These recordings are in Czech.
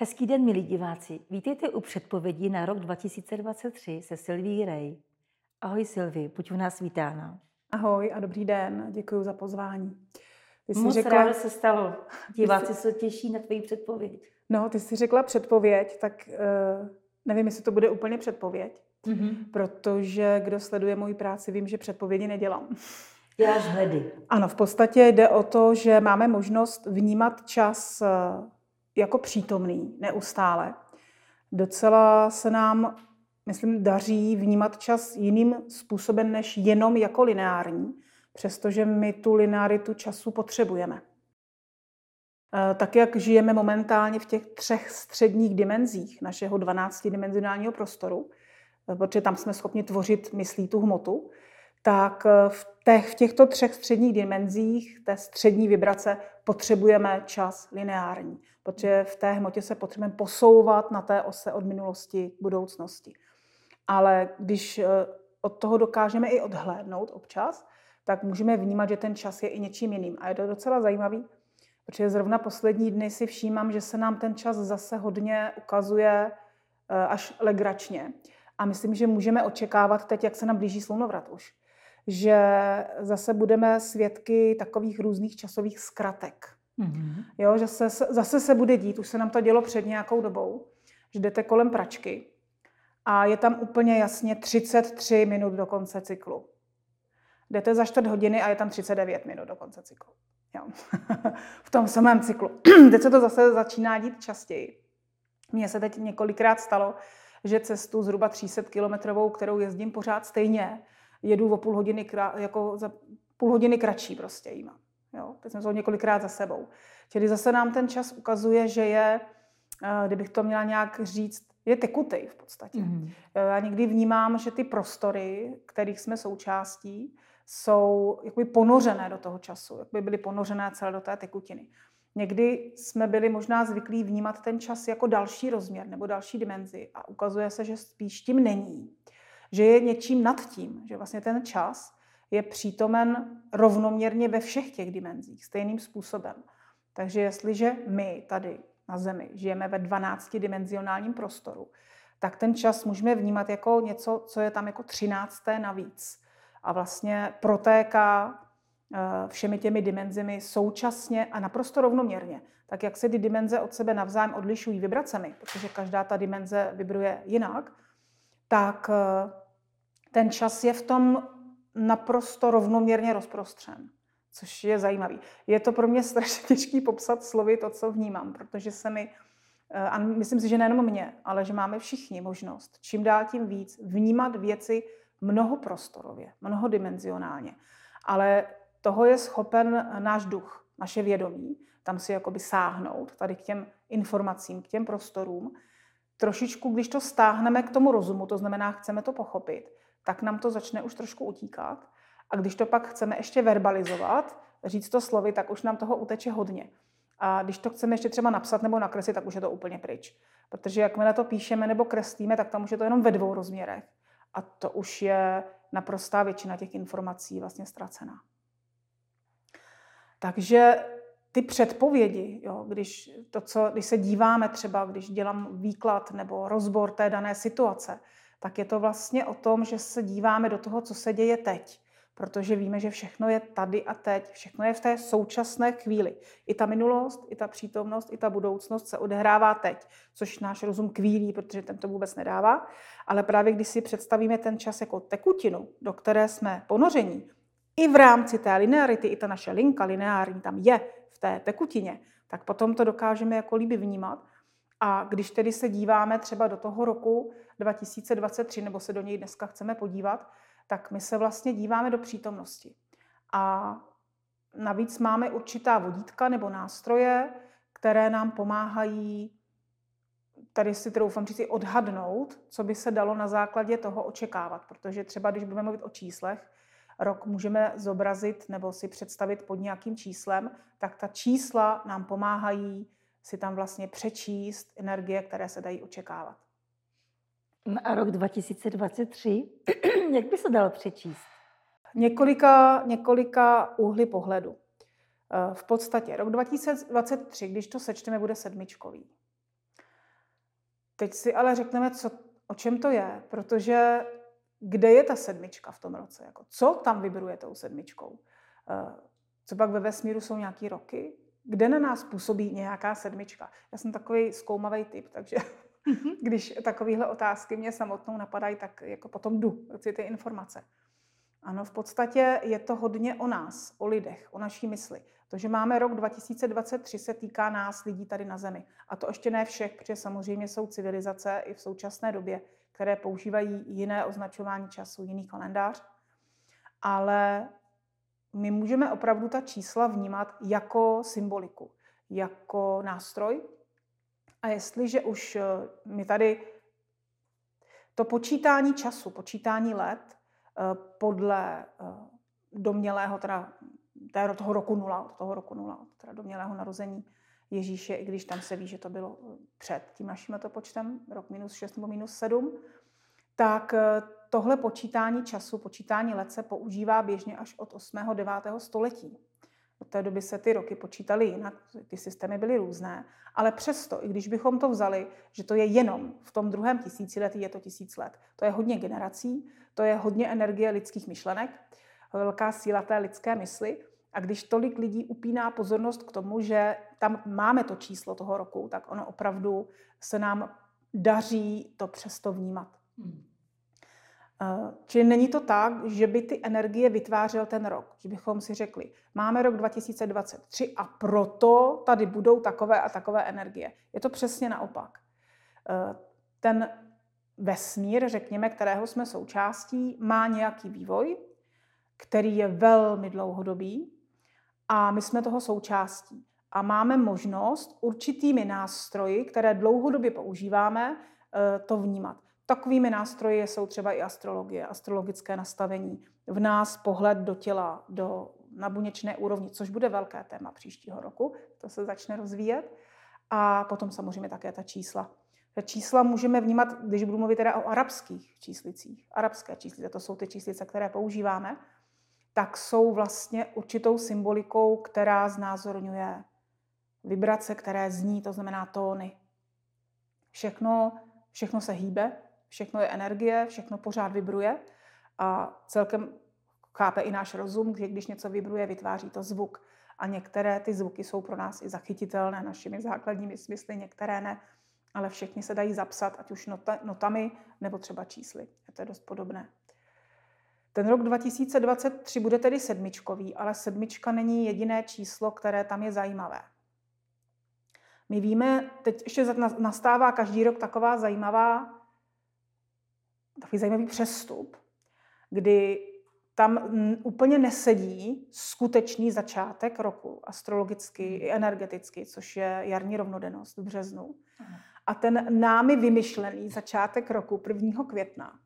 Hezký den, milí diváci. Vítejte u předpovědí na rok 2023 se Silví Rej. Ahoj Silvi, buď u nás vítána. Ahoj a dobrý den, děkuji za pozvání. Ty jsi Moc řekla, ráda se stalo. Diváci se těší na tvoji předpověď. No, ty jsi řekla předpověď, tak uh, nevím, jestli to bude úplně předpověď, mm-hmm. protože kdo sleduje moji práci, vím, že předpovědi nedělám. Děláš hledy. Ano, v podstatě jde o to, že máme možnost vnímat čas eh, jako přítomný neustále. Docela se nám, myslím, daří vnímat čas jiným způsobem než jenom jako lineární, přestože my tu linearitu času potřebujeme. Eh, tak jak žijeme momentálně v těch třech středních dimenzích našeho 12-dimenzionálního prostoru, eh, protože tam jsme schopni tvořit myslí tu hmotu, tak eh, v, těch, v těchto třech středních dimenzích, té střední vibrace, potřebujeme čas lineární, protože v té hmotě se potřebujeme posouvat na té ose od minulosti k budoucnosti. Ale když od toho dokážeme i odhlédnout občas, tak můžeme vnímat, že ten čas je i něčím jiným. A je to docela zajímavý, Protože zrovna poslední dny si všímám, že se nám ten čas zase hodně ukazuje eh, až legračně. A myslím, že můžeme očekávat teď, jak se nám blíží slunovrat už, že zase budeme svědky takových různých časových zkratek. Mm-hmm. Jo, že se, zase se bude dít, už se nám to dělo před nějakou dobou, že jdete kolem pračky a je tam úplně jasně 33 minut do konce cyklu. Jdete za čtvrt hodiny a je tam 39 minut do konce cyklu. Jo. v tom samém cyklu. teď se to zase začíná dít častěji. Mně se teď několikrát stalo, že cestu zhruba 300 kilometrovou, kterou jezdím pořád stejně, jedu o půl hodiny, jako za půl hodiny kratší prostě jíma. Jo? Teď jsem to několikrát za sebou. Čili zase nám ten čas ukazuje, že je, eh, kdybych to měla nějak říct, je tekutý v podstatě. Mm-hmm. Já někdy vnímám, že ty prostory, kterých jsme součástí, jsou jakoby ponořené do toho času, jakoby byly ponořené celé do té tekutiny. Někdy jsme byli možná zvyklí vnímat ten čas jako další rozměr nebo další dimenzi a ukazuje se, že spíš tím není. Že je něčím nad tím, že vlastně ten čas je přítomen rovnoměrně ve všech těch dimenzích, stejným způsobem. Takže jestliže my tady na Zemi žijeme ve 12-dimenzionálním prostoru, tak ten čas můžeme vnímat jako něco, co je tam jako 13. navíc a vlastně protéká eh, všemi těmi dimenzemi současně a naprosto rovnoměrně. Tak jak se ty dimenze od sebe navzájem odlišují vibracemi, protože každá ta dimenze vibruje jinak, tak eh, ten čas je v tom naprosto rovnoměrně rozprostřen, což je zajímavý. Je to pro mě strašně těžké popsat slovy to, co vnímám, protože se mi, eh, a myslím si, že nejenom mě, ale že máme všichni možnost čím dál tím víc vnímat věci mnohoprostorově, mnohodimenzionálně. Ale toho je schopen náš duch, naše vědomí, tam si jakoby sáhnout tady k těm informacím, k těm prostorům. Trošičku, když to stáhneme k tomu rozumu, to znamená, chceme to pochopit, tak nám to začne už trošku utíkat. A když to pak chceme ještě verbalizovat, říct to slovy, tak už nám toho uteče hodně. A když to chceme ještě třeba napsat nebo nakreslit, tak už je to úplně pryč. Protože jakmile to píšeme nebo kreslíme, tak tam už je to jenom ve dvou rozměrech a to už je naprostá většina těch informací vlastně ztracená. Takže ty předpovědi, jo, když, to, co, když se díváme třeba, když dělám výklad nebo rozbor té dané situace, tak je to vlastně o tom, že se díváme do toho, co se děje teď protože víme, že všechno je tady a teď, všechno je v té současné chvíli. I ta minulost, i ta přítomnost, i ta budoucnost se odehrává teď, což náš rozum kvílí, protože ten to vůbec nedává. Ale právě když si představíme ten čas jako tekutinu, do které jsme ponoření, i v rámci té linearity, i ta naše linka lineární tam je té tekutině, tak potom to dokážeme jako líbí vnímat. A když tedy se díváme třeba do toho roku 2023, nebo se do něj dneska chceme podívat, tak my se vlastně díváme do přítomnosti. A navíc máme určitá vodítka nebo nástroje, které nám pomáhají, tady si troufám říct, odhadnout, co by se dalo na základě toho očekávat. Protože třeba, když budeme mluvit o číslech, rok můžeme zobrazit nebo si představit pod nějakým číslem, tak ta čísla nám pomáhají si tam vlastně přečíst energie, které se dají očekávat. A rok 2023, jak by se dalo přečíst? Několika, několika úhly pohledu. Eh, v podstatě rok 2023, když to sečteme, bude sedmičkový. Teď si ale řekneme, co, o čem to je, protože kde je ta sedmička v tom roce? Jako, co tam vibruje tou sedmičkou? Eh, co pak ve vesmíru jsou nějaký roky? Kde na nás působí nějaká sedmička? Já jsem takový zkoumavý typ, takže mhm. když takovéhle otázky mě samotnou napadají, tak jako potom jdu, chci ty informace. Ano, v podstatě je to hodně o nás, o lidech, o naší mysli. To, že máme rok 2023, se týká nás, lidí tady na Zemi. A to ještě ne všech, protože samozřejmě jsou civilizace i v současné době, které používají jiné označování času, jiný kalendář. Ale my můžeme opravdu ta čísla vnímat jako symboliku, jako nástroj. A jestliže už eh, my tady to počítání času, počítání let eh, podle eh, domělého, teda toho roku nula, toho roku nula, teda domělého narození Ježíše, i když tam se ví, že to bylo před tím naším letopočtem, rok minus 6 nebo minus 7, tak tohle počítání času, počítání let se používá běžně až od 8. 9. století. Od té doby se ty roky počítaly jinak, ty systémy byly různé, ale přesto, i když bychom to vzali, že to je jenom v tom druhém tisíciletí, je to tisíc let. To je hodně generací, to je hodně energie lidských myšlenek, velká síla té lidské mysli. A když tolik lidí upíná pozornost k tomu, že tam máme to číslo toho roku, tak ono opravdu se nám daří to přesto vnímat. Hmm. Eh, čili není to tak, že by ty energie vytvářel ten rok. Že bychom si řekli, máme rok 2023 a proto tady budou takové a takové energie. Je to přesně naopak. Eh, ten vesmír, řekněme, kterého jsme součástí, má nějaký vývoj, který je velmi dlouhodobý a my jsme toho součástí. A máme možnost určitými nástroji, které dlouhodobě používáme, eh, to vnímat. Takovými nástroji jsou třeba i astrologie, astrologické nastavení, v nás pohled do těla, do na buněčné úrovni, což bude velké téma příštího roku, to se začne rozvíjet. A potom samozřejmě také ta čísla. Ta čísla můžeme vnímat, když budu mluvit teda o arabských číslicích. Arabské číslice, to jsou ty číslice, které používáme, tak jsou vlastně určitou symbolikou, která znázorňuje vibrace, které zní, to znamená tóny. Všechno, všechno se hýbe, Všechno je energie, všechno pořád vibruje a celkem chápe i náš rozum, že když něco vibruje, vytváří to zvuk. A některé ty zvuky jsou pro nás i zachytitelné našimi základními smysly, některé ne, ale všechny se dají zapsat, ať už nota, notami nebo třeba čísly. Je to dost podobné. Ten rok 2023 bude tedy sedmičkový, ale sedmička není jediné číslo, které tam je zajímavé. My víme, teď ještě nastává každý rok taková zajímavá takový zajímavý přestup, kdy tam úplně nesedí skutečný začátek roku, astrologicky i energeticky, což je jarní rovnodennost v březnu. A ten námi vymyšlený začátek roku 1. května,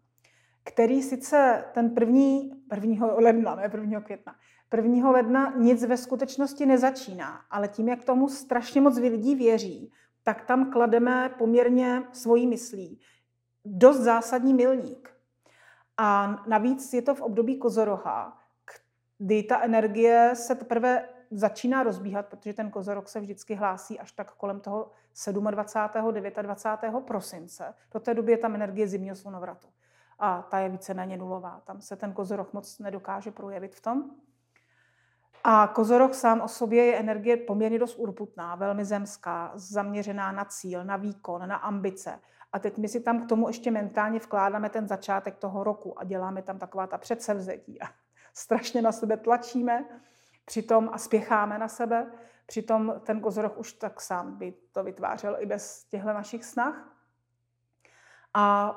který sice ten první, 1. ledna, ne 1. května, 1. ledna nic ve skutečnosti nezačíná, ale tím, jak tomu strašně moc lidí věří, tak tam klademe poměrně svojí myslí dost zásadní milník. A navíc je to v období kozoroha, kdy ta energie se teprve začíná rozbíhat, protože ten kozorok se vždycky hlásí až tak kolem toho 27. 29. prosince. Do té doby je tam energie zimního slunovratu. A ta je víceméně nulová. Tam se ten kozorok moc nedokáže projevit v tom. A kozorok sám o sobě je energie poměrně dost urputná, velmi zemská, zaměřená na cíl, na výkon, na ambice. A teď my si tam k tomu ještě mentálně vkládáme ten začátek toho roku a děláme tam taková ta předsevzetí a strašně na sebe tlačíme přitom a spěcháme na sebe. Přitom ten kozorok už tak sám by to vytvářel i bez těchto našich snah. A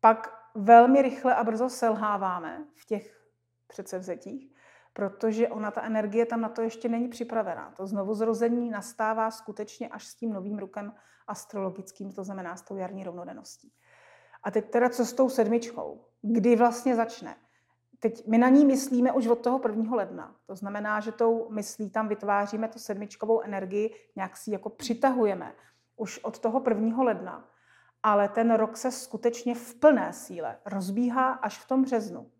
pak velmi rychle a brzo selháváme v těch předsevzetích, protože ona, ta energie tam na to ještě není připravená. To znovu zrození nastává skutečně až s tím novým rokem astrologickým, to znamená s tou jarní rovnodenností. A teď teda co s tou sedmičkou? Kdy vlastně začne? Teď my na ní myslíme už od toho prvního ledna. To znamená, že tou myslí tam vytváříme tu sedmičkovou energii, nějak si jako přitahujeme už od toho prvního ledna. Ale ten rok se skutečně v plné síle rozbíhá až v tom březnu.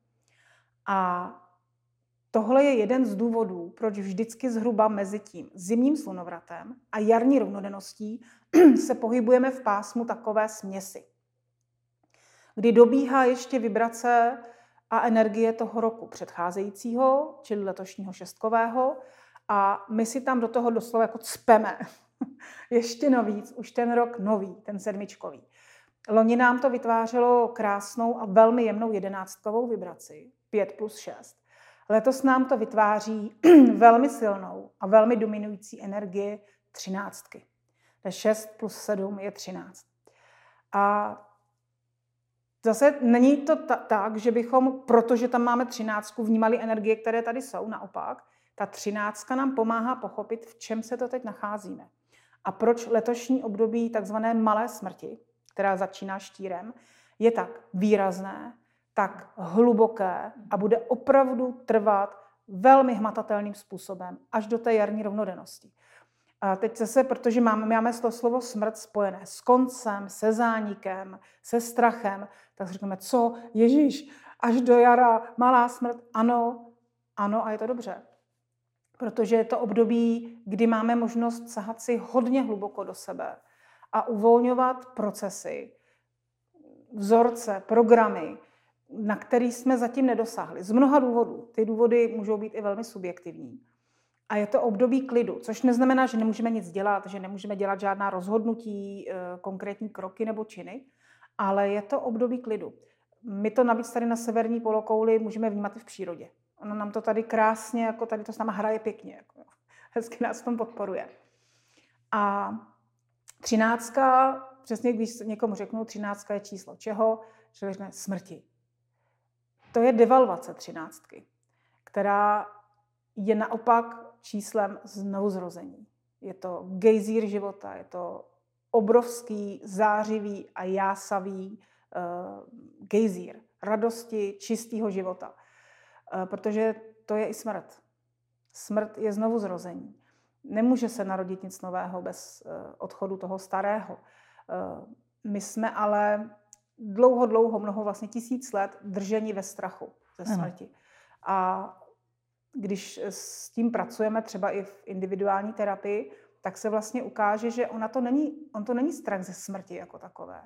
A tohle je jeden z důvodů, proč vždycky zhruba mezi tím zimním slunovratem a jarní rovnodenností se pohybujeme v pásmu takové směsi, kdy dobíhá ještě vibrace a energie toho roku předcházejícího, čili letošního šestkového, a my si tam do toho doslova jako cpeme. ještě navíc, už ten rok nový, ten sedmičkový. Loni nám to vytvářelo krásnou a velmi jemnou jedenáctkovou vibraci, 5 plus 6. Letos nám to vytváří velmi silnou a velmi dominující energii třináctky. 6 plus 7 je 13. A zase není to ta, tak, že bychom, protože tam máme třináctku, vnímali energie, které tady jsou. Naopak, ta třináctka nám pomáhá pochopit, v čem se to teď nacházíme. A proč letošní období takzvané malé smrti, která začíná štírem, je tak výrazné, tak hluboké a bude opravdu trvat velmi hmatatelným způsobem až do té jarní rovnodennosti. A teď zase, protože máme, máme to slovo smrt spojené s koncem, se zánikem, se strachem, tak říkáme, co, Ježíš, až do jara, malá smrt, ano, ano a je to dobře. Protože je to období, kdy máme možnost sahat si hodně hluboko do sebe a uvolňovat procesy, vzorce, programy, na který jsme zatím nedosáhli. Z mnoha důvodů. Ty důvody můžou být i velmi subjektivní. A je to období klidu, což neznamená, že nemůžeme nic dělat, že nemůžeme dělat žádná rozhodnutí, eh, konkrétní kroky nebo činy, ale je to období klidu. My to navíc tady na severní polokouli můžeme vnímat i v přírodě. Ono nám to tady krásně, jako tady to s náma hraje pěkně. Jako, hezky nás v tom podporuje. A třináctka, přesně když někomu řeknu, třináctka je číslo čeho, že řekne smrti. To je devalvace třináctky, která je naopak číslem znovuzrození. Je to gejzír života, je to obrovský, zářivý a jásavý uh, gejzír radosti, čistého života. Uh, protože to je i smrt. Smrt je znovu zrození. Nemůže se narodit nic nového bez uh, odchodu toho starého. Uh, my jsme ale dlouho, dlouho, mnoho vlastně tisíc let držení ve strachu ze smrti. Ano. A když s tím pracujeme třeba i v individuální terapii, tak se vlastně ukáže, že ona to není, on to není strach ze smrti jako takové,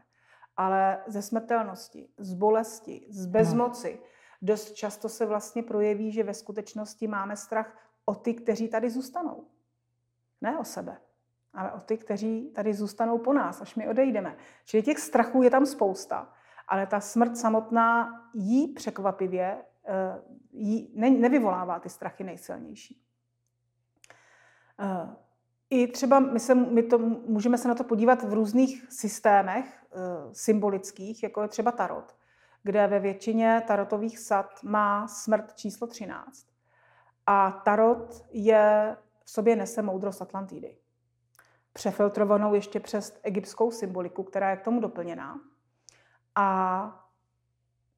ale ze smrtelnosti, z bolesti, z bezmoci. Dost často se vlastně projeví, že ve skutečnosti máme strach o ty, kteří tady zůstanou. Ne o sebe, ale o ty, kteří tady zůstanou po nás, až my odejdeme. Čili těch strachů je tam spousta, ale ta smrt samotná jí překvapivě Eh, jí ne, nevyvolává ty strachy nejsilnější. Eh, I třeba my, se, my to, můžeme se na to podívat v různých systémech eh, symbolických, jako je třeba tarot, kde ve většině tarotových sad má smrt číslo 13. A tarot je v sobě nese moudrost Atlantidy. Přefiltrovanou ještě přes egyptskou symboliku, která je k tomu doplněná. A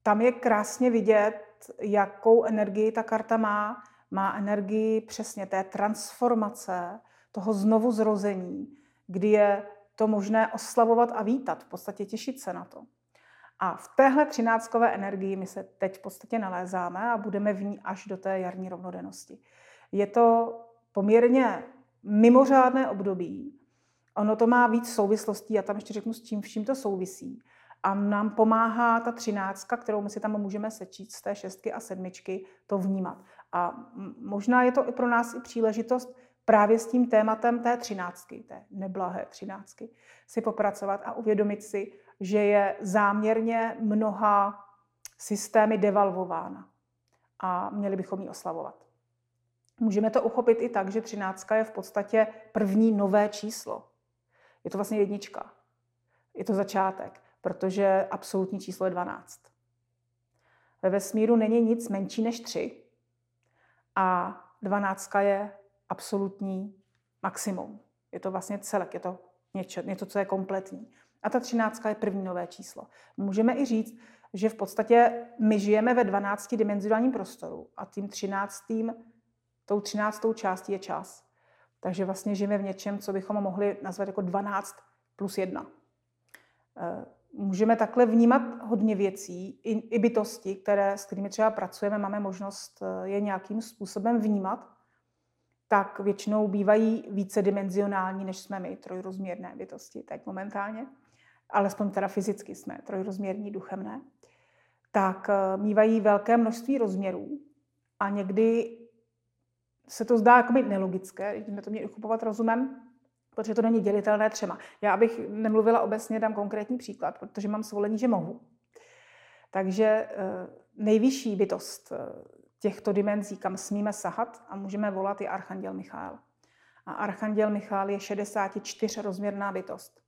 tam je krásně vidět, jakou energii ta karta má. Má energii přesně té transformace, toho znovu zrození, kdy je to možné oslavovat a vítat, v podstatě těšit se na to. A v téhle třináctkové energii my se teď v podstatě nalézáme a budeme v ní až do té jarní rovnodennosti. Je to poměrně mimořádné období. Ono to má víc souvislostí, já tam ještě řeknu, s čím vším to souvisí. A nám pomáhá ta třináctka, kterou my si tam můžeme sečít z té šestky a sedmičky, to vnímat. A možná je to i pro nás i příležitost právě s tím tématem té třináctky, té neblahé třináctky, si popracovat a uvědomit si, že je záměrně mnoha systémy devalvována a měli bychom ji oslavovat. Můžeme to uchopit i tak, že třináctka je v podstatě první nové číslo. Je to vlastně jednička. Je to začátek protože absolutní číslo je 12. Ve vesmíru není nic menší než 3 a 12 je absolutní maximum. Je to vlastně celek, je to něco, něco, co je kompletní. A ta 13 je první nové číslo. Můžeme i říct, že v podstatě my žijeme ve 12 dimenzionálním prostoru a tím 13. tou 13. částí je čas. Takže vlastně žijeme v něčem, co bychom mohli nazvat jako 12 plus 1. můžeme takhle vnímat hodně věcí, i, bytosti, které, s kterými třeba pracujeme, máme možnost eh, je nějakým způsobem vnímat, tak většinou bývají vícedimenzionální, než jsme my, trojrozměrné bytosti teď momentálně. Alespoň teda fyzicky jsme trojrozměrní, duchem ne. Tak eh, mývají velké množství rozměrů a někdy se to zdá jako nelogické, jsme to měli uchopovat rozumem, protože to není dělitelné třema. Já, abych nemluvila obecně, dám konkrétní příklad, protože mám svolení, že mohu. Takže eh, nejvyšší bytost eh, těchto dimenzí, kam smíme sahat a můžeme volat, je Archanděl Michal. A Archanděl Michal je 64 rozměrná bytost.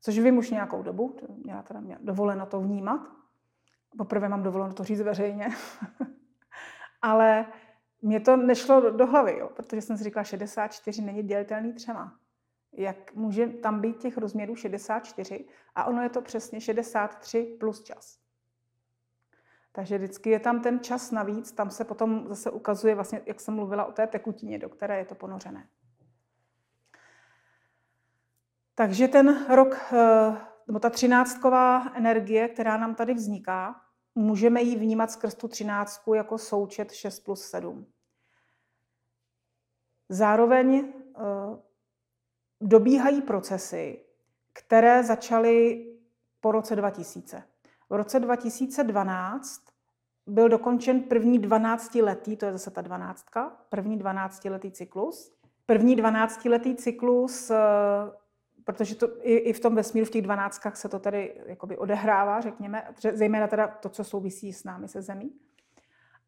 Což vím už nějakou dobu, měla teda mě dovoleno to vnímat. Poprvé mám dovoleno to říct veřejně. Ale mě to nešlo do hlavy, jo, protože jsem si říkala, 64 není dělitelný třema. Jak může tam být těch rozměrů 64 a ono je to přesně 63 plus čas. Takže vždycky je tam ten čas navíc, tam se potom zase ukazuje, vlastně, jak jsem mluvila o té tekutině, do které je to ponořené. Takže ten rok, eh, nebo ta třináctková energie, která nám tady vzniká, můžeme ji vnímat skrz tu třináctku jako součet 6 plus 7. Zároveň eh, dobíhají procesy, které začaly po roce 2000. V roce 2012 byl dokončen první 12-letý, to je zase ta dvanáctka, první 12-letý cyklus. První 12-letý cyklus, eh, protože to i, i v tom vesmíru, v těch dvanáctkách se to tady jakoby odehrává, řekněme, zejména teda to, co souvisí s námi, se Zemí.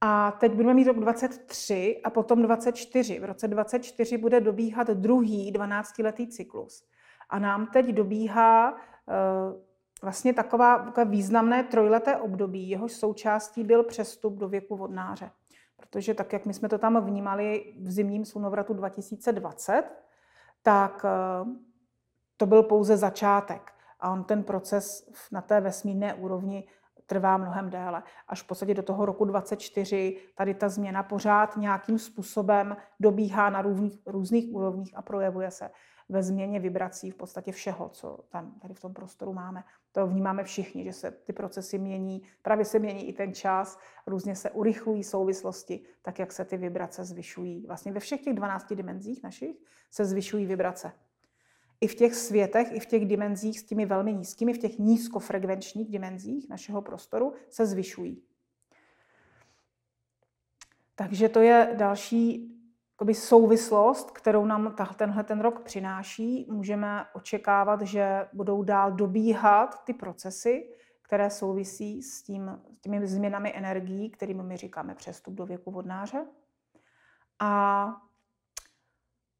A teď budeme mít rok 23 a potom 24. V roce 24 bude dobíhat druhý 12-letý cyklus. A nám teď dobíhá uh, vlastně taková, takové významné trojleté období, jehož součástí byl přestup do věku vodnáře. Protože tak, jak my jsme to tam vnímali v zimním slunovratu 2020, tak uh, to byl pouze začátek. A on ten proces na té vesmírné úrovni trvá mnohem déle. Až v podstatě do toho roku 24 tady ta změna pořád nějakým způsobem dobíhá na různých, různých úrovních a projevuje se ve změně vibrací v podstatě všeho, co tam tady v tom prostoru máme. To vnímáme všichni, že se ty procesy mění, právě se mění i ten čas, různě se urychlují souvislosti, tak jak se ty vibrace zvyšují. Vlastně ve všech těch 12 dimenzích našich se zvyšují vibrace i v těch světech, i v těch dimenzích s těmi velmi nízkými, v těch nízkofrekvenčních dimenzích našeho prostoru se zvyšují. Takže to je další jakoby, souvislost, kterou nám tenhle ten rok přináší. Můžeme očekávat, že budou dál dobíhat ty procesy, které souvisí s, tím, s těmi změnami energií, kterými my říkáme přestup do věku vodnáře. A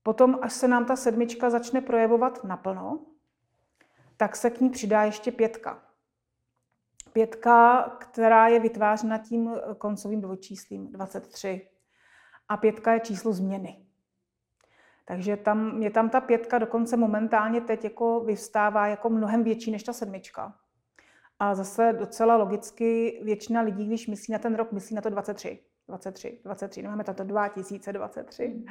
Potom, až se nám ta sedmička začne projevovat naplno, tak se k ní přidá ještě pětka. Pětka, která je vytvářena tím koncovým dvojčíslím 23. A pětka je číslo změny. Takže tam, je tam ta pětka dokonce momentálně teď jako vyvstává jako mnohem větší než ta sedmička. A zase docela logicky většina lidí, když myslí na ten rok, myslí na to 23. 23, 23, nemáme to 2023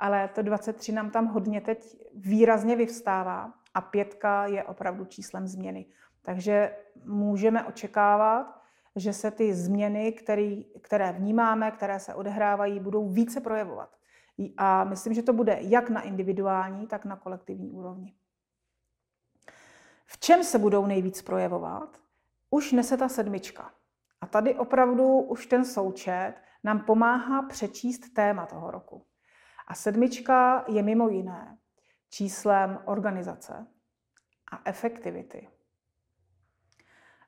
ale to 23 nám tam hodně teď výrazně vyvstává a pětka je opravdu číslem změny. Takže můžeme očekávat, že se ty změny, který, které vnímáme, které se odehrávají, budou více projevovat. A myslím, že to bude jak na individuální, tak na kolektivní úrovni. V čem se budou nejvíc projevovat? Už nese ta sedmička. A tady opravdu už ten součet nám pomáhá přečíst téma toho roku. A sedmička je mimo jiné číslem organizace a efektivity.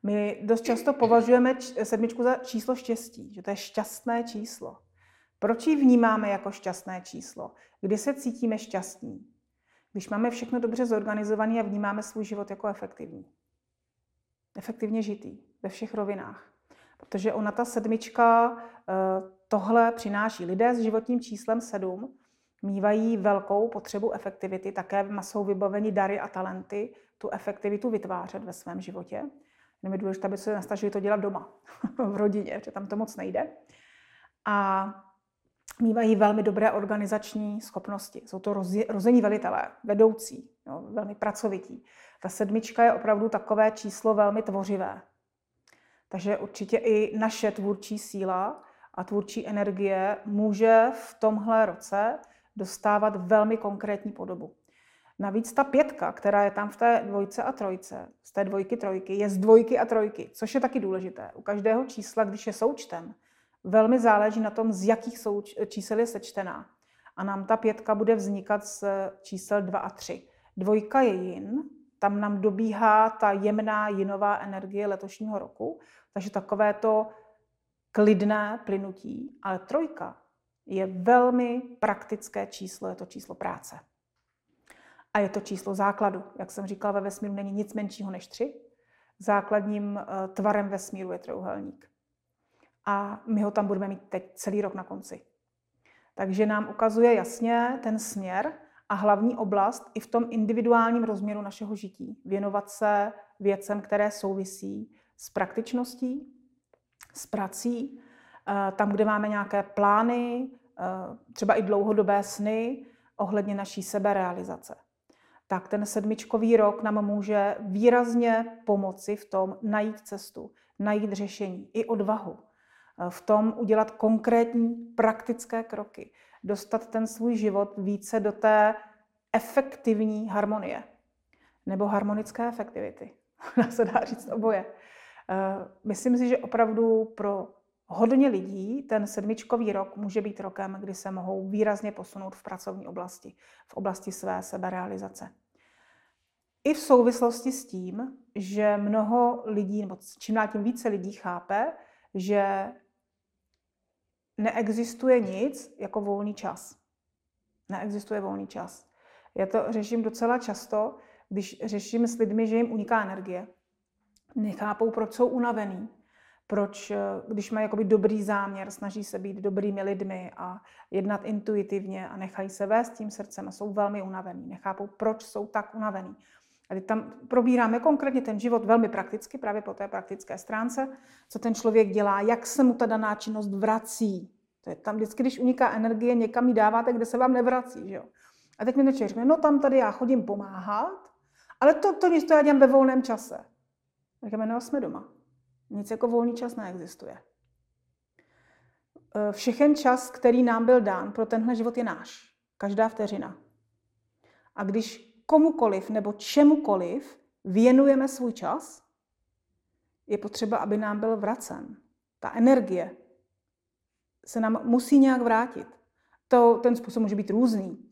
My dost často považujeme sedmičku za číslo štěstí, že to je šťastné číslo. Proč ji vnímáme jako šťastné číslo? Kdy se cítíme šťastní? Když máme všechno dobře zorganizované a vnímáme svůj život jako efektivní. Efektivně žitý ve všech rovinách. Protože ona, ta sedmička, eh, tohle přináší. Lidé s životním číslem 7 mývají velkou potřebu efektivity, také jsou vybaveni dary a talenty tu efektivitu vytvářet ve svém životě. Jenom je důležité, aby se nastažili to dělat doma, v rodině, že tam to moc nejde. A mývají velmi dobré organizační schopnosti. Jsou to rození velitelé, vedoucí, jo, velmi pracovití. Ta sedmička je opravdu takové číslo velmi tvořivé. Takže určitě i naše tvůrčí síla a tvůrčí energie může v tomhle roce dostávat velmi konkrétní podobu. Navíc ta pětka, která je tam v té dvojce a trojce, z té dvojky trojky, je z dvojky a trojky, což je taky důležité. U každého čísla, když je součtem, velmi záleží na tom, z jakých souč- čísel je sečtená. A nám ta pětka bude vznikat z čísel 2 a 3. Dvojka je jin, tam nám dobíhá ta jemná jinová energie letošního roku, takže takové to klidné plynutí, ale trojka je velmi praktické číslo, je to číslo práce. A je to číslo základu. Jak jsem říkala, ve vesmíru není nic menšího než tři. Základním eh, tvarem vesmíru je trojuhelník. A my ho tam budeme mít teď celý rok na konci. Takže nám ukazuje jasně ten směr a hlavní oblast i v tom individuálním rozměru našeho žití. Věnovat se věcem, které souvisí s praktičností, s prací, eh, tam, kde máme nějaké plány, eh, třeba i dlouhodobé sny ohledně naší seberealizace. Tak ten sedmičkový rok nám může výrazně pomoci v tom najít cestu, najít řešení, i odvahu. Eh, v tom udělat konkrétní praktické kroky, dostat ten svůj život více do té efektivní harmonie nebo harmonické efektivity. Dá se dá říct oboje. Eh, myslím si, že opravdu pro hodně lidí ten sedmičkový rok může být rokem, kdy se mohou výrazně posunout v pracovní oblasti, v oblasti své seberealizace. I v souvislosti s tím, že mnoho lidí, nebo čím dál tím více lidí chápe, že neexistuje nic jako volný čas. Neexistuje volný čas. Já to řeším docela často, když řeším s lidmi, že jim uniká energie. Nechápou, proč jsou unavený, proč, eh, když mají jakoby dobrý záměr, snaží se být dobrými lidmi a jednat intuitivně a nechají se vést tím srdcem a jsou velmi unavený. Nechápou, proč jsou tak unavený. Teď tam probíráme konkrétně ten život velmi prakticky, právě po té praktické stránce, co ten člověk dělá, jak se mu ta daná činnost vrací. To je tam vždycky, když uniká energie, někam ji dáváte, kde se vám nevrací. Že jo? A teď mi ten řekne, no tam tady já chodím pomáhat, ale to, to nic to já dělám ve volném čase. Říkáme, no jsme doma. Nic jako volný čas neexistuje. E, všechen čas, který nám byl dán pro tenhle život, je náš. Každá vteřina. A když komukoliv nebo čemukoliv věnujeme svůj čas, je potřeba, aby nám byl vracen. Ta energie se nám musí nějak vrátit. To, ten způsob může být různý.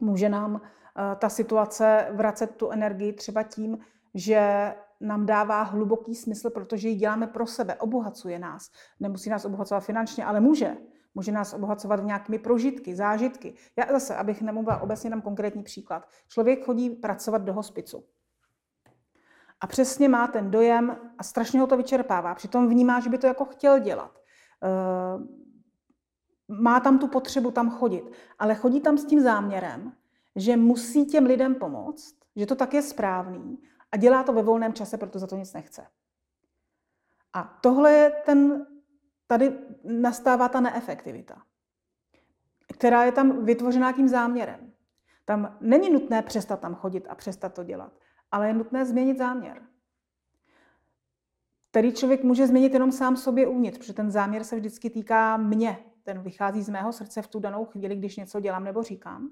Může nám uh, ta situace vracet tu energii třeba tím, že nám dává hluboký smysl, protože ji děláme pro sebe, obohacuje nás. Nemusí nás obohacovat finančně, ale může. Může nás obohacovat nějakými prožitky, zážitky. Já zase, abych nemluvila obecně dám konkrétní příklad. Člověk chodí pracovat do hospicu. A přesně má ten dojem a strašně ho to vyčerpává. Přitom vnímá, že by to jako chtěl dělat. Eh, má tam tu potřebu tam chodit. Ale chodí tam s tím záměrem, že musí těm lidem pomoct, že to tak je správný a dělá to ve volném čase, protože za to nic nechce. A tohle je ten, tady nastává ta neefektivita, která je tam vytvořená tím záměrem. Tam není nutné přestat tam chodit a přestat to dělat, ale je nutné změnit záměr. Který člověk může změnit jenom sám sobě uvnitř, protože ten záměr se vždycky týká mě. Ten vychází z mého srdce v tu danou chvíli, když něco dělám nebo říkám.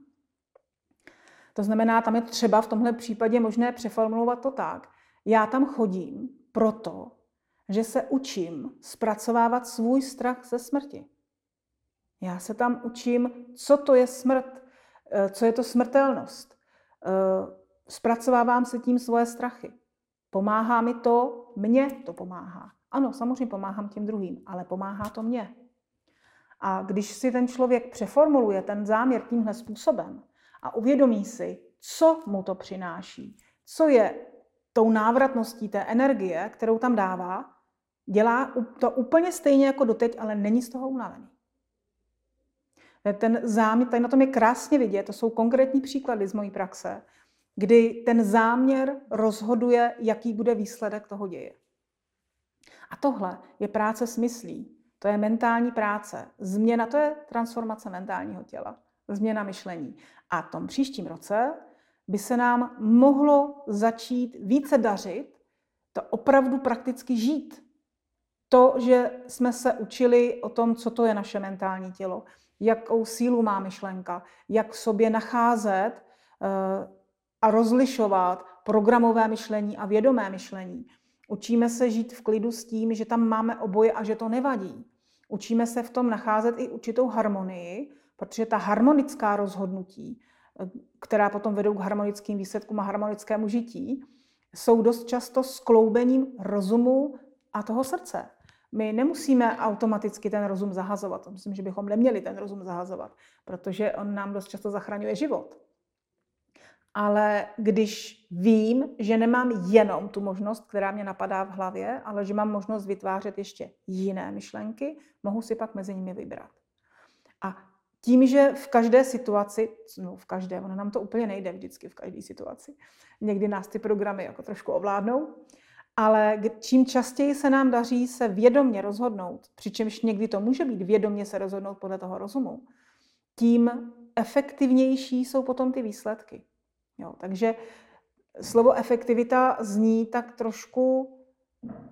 To znamená, tam je třeba v tomhle případě možné přeformulovat to tak. Já tam chodím proto, že se učím zpracovávat svůj strach ze smrti. Já se tam učím, co to je smrt, eh, co je to smrtelnost. Eh, zpracovávám se tím svoje strachy. Pomáhá mi to, mně to pomáhá. Ano, samozřejmě pomáhám těm druhým, ale pomáhá to mně. A když si ten člověk přeformuluje ten záměr tímhle způsobem, a uvědomí si, co mu to přináší, co je tou návratností té energie, kterou tam dává, dělá to úplně stejně jako doteď, ale není z toho unavený. Ten záměr, tady na tom je krásně vidět, to jsou konkrétní příklady z mojí praxe, kdy ten záměr rozhoduje, jaký bude výsledek toho děje. A tohle je práce s myslí, to je mentální práce. Změna, to je transformace mentálního těla, změna myšlení. A v tom příštím roce by se nám mohlo začít více dařit, to opravdu prakticky žít. To, že jsme se učili o tom, co to je naše mentální tělo, jakou sílu má myšlenka, jak sobě nacházet eh, a rozlišovat programové myšlení a vědomé myšlení. Učíme se žít v klidu s tím, že tam máme oboje a že to nevadí. Učíme se v tom nacházet i určitou harmonii, protože ta harmonická rozhodnutí, která potom vedou k harmonickým výsledkům a harmonickému žití, jsou dost často skloubením rozumu a toho srdce. My nemusíme automaticky ten rozum zahazovat. Myslím, že bychom neměli ten rozum zahazovat, protože on nám dost často zachraňuje život. Ale když vím, že nemám jenom tu možnost, která mě napadá v hlavě, ale že mám možnost vytvářet ještě jiné myšlenky, mohu si pak mezi nimi vybrat. A tím, že v každé situaci, no v každé, ono nám to úplně nejde vždycky v každé situaci, někdy nás ty programy jako trošku ovládnou, ale čím častěji se nám daří se vědomně rozhodnout, přičemž někdy to může být vědomně se rozhodnout podle toho rozumu, tím efektivnější jsou potom ty výsledky. Jo, takže slovo efektivita zní tak trošku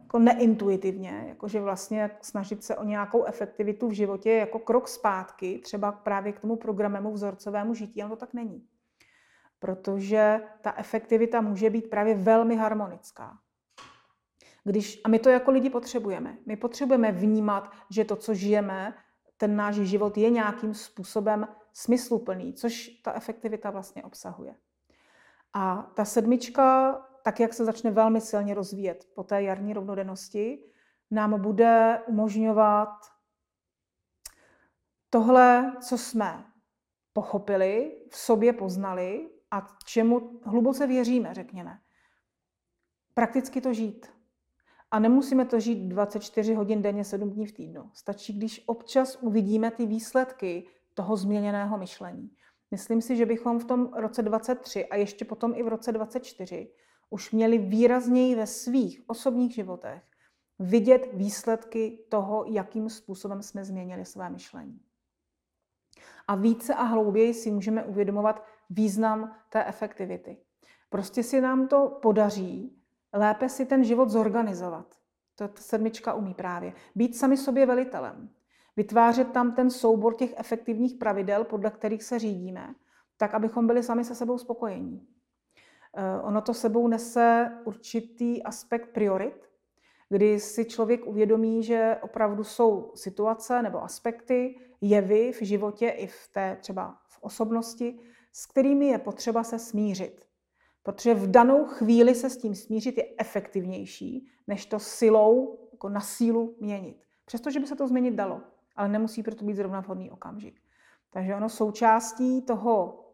jako neintuitivně, jakože vlastně snažit se o nějakou efektivitu v životě jako krok zpátky, třeba právě k tomu programému vzorcovému žití, ale to tak není. Protože ta efektivita může být právě velmi harmonická. Když, a my to jako lidi potřebujeme. My potřebujeme vnímat, že to, co žijeme, ten náš život je nějakým způsobem smysluplný, což ta efektivita vlastně obsahuje. A ta sedmička, tak jak se začne velmi silně rozvíjet po té jarní rovnodennosti, nám bude umožňovat tohle, co jsme pochopili, v sobě poznali a čemu hluboce věříme, řekněme. Prakticky to žít. A nemusíme to žít 24 hodin denně, 7 dní v týdnu. Stačí, když občas uvidíme ty výsledky toho změněného myšlení. Myslím si, že bychom v tom roce 23 a ještě potom i v roce 24 už měli výrazněji ve svých osobních životech vidět výsledky toho, jakým způsobem jsme změnili své myšlení. A více a hlouběji si můžeme uvědomovat význam té efektivity. Prostě si nám to podaří lépe si ten život zorganizovat. To sedmička umí právě. Být sami sobě velitelem vytvářet tam ten soubor těch efektivních pravidel, podle kterých se řídíme, tak abychom byli sami se sebou spokojení. Eh, ono to sebou nese určitý aspekt priorit, kdy si člověk uvědomí, že opravdu jsou situace nebo aspekty, jevy v životě i v té třeba v osobnosti, s kterými je potřeba se smířit. Protože v danou chvíli se s tím smířit je efektivnější, než to silou, jako na sílu měnit. Přestože by se to změnit dalo ale nemusí proto být zrovna vhodný okamžik. Takže ono součástí toho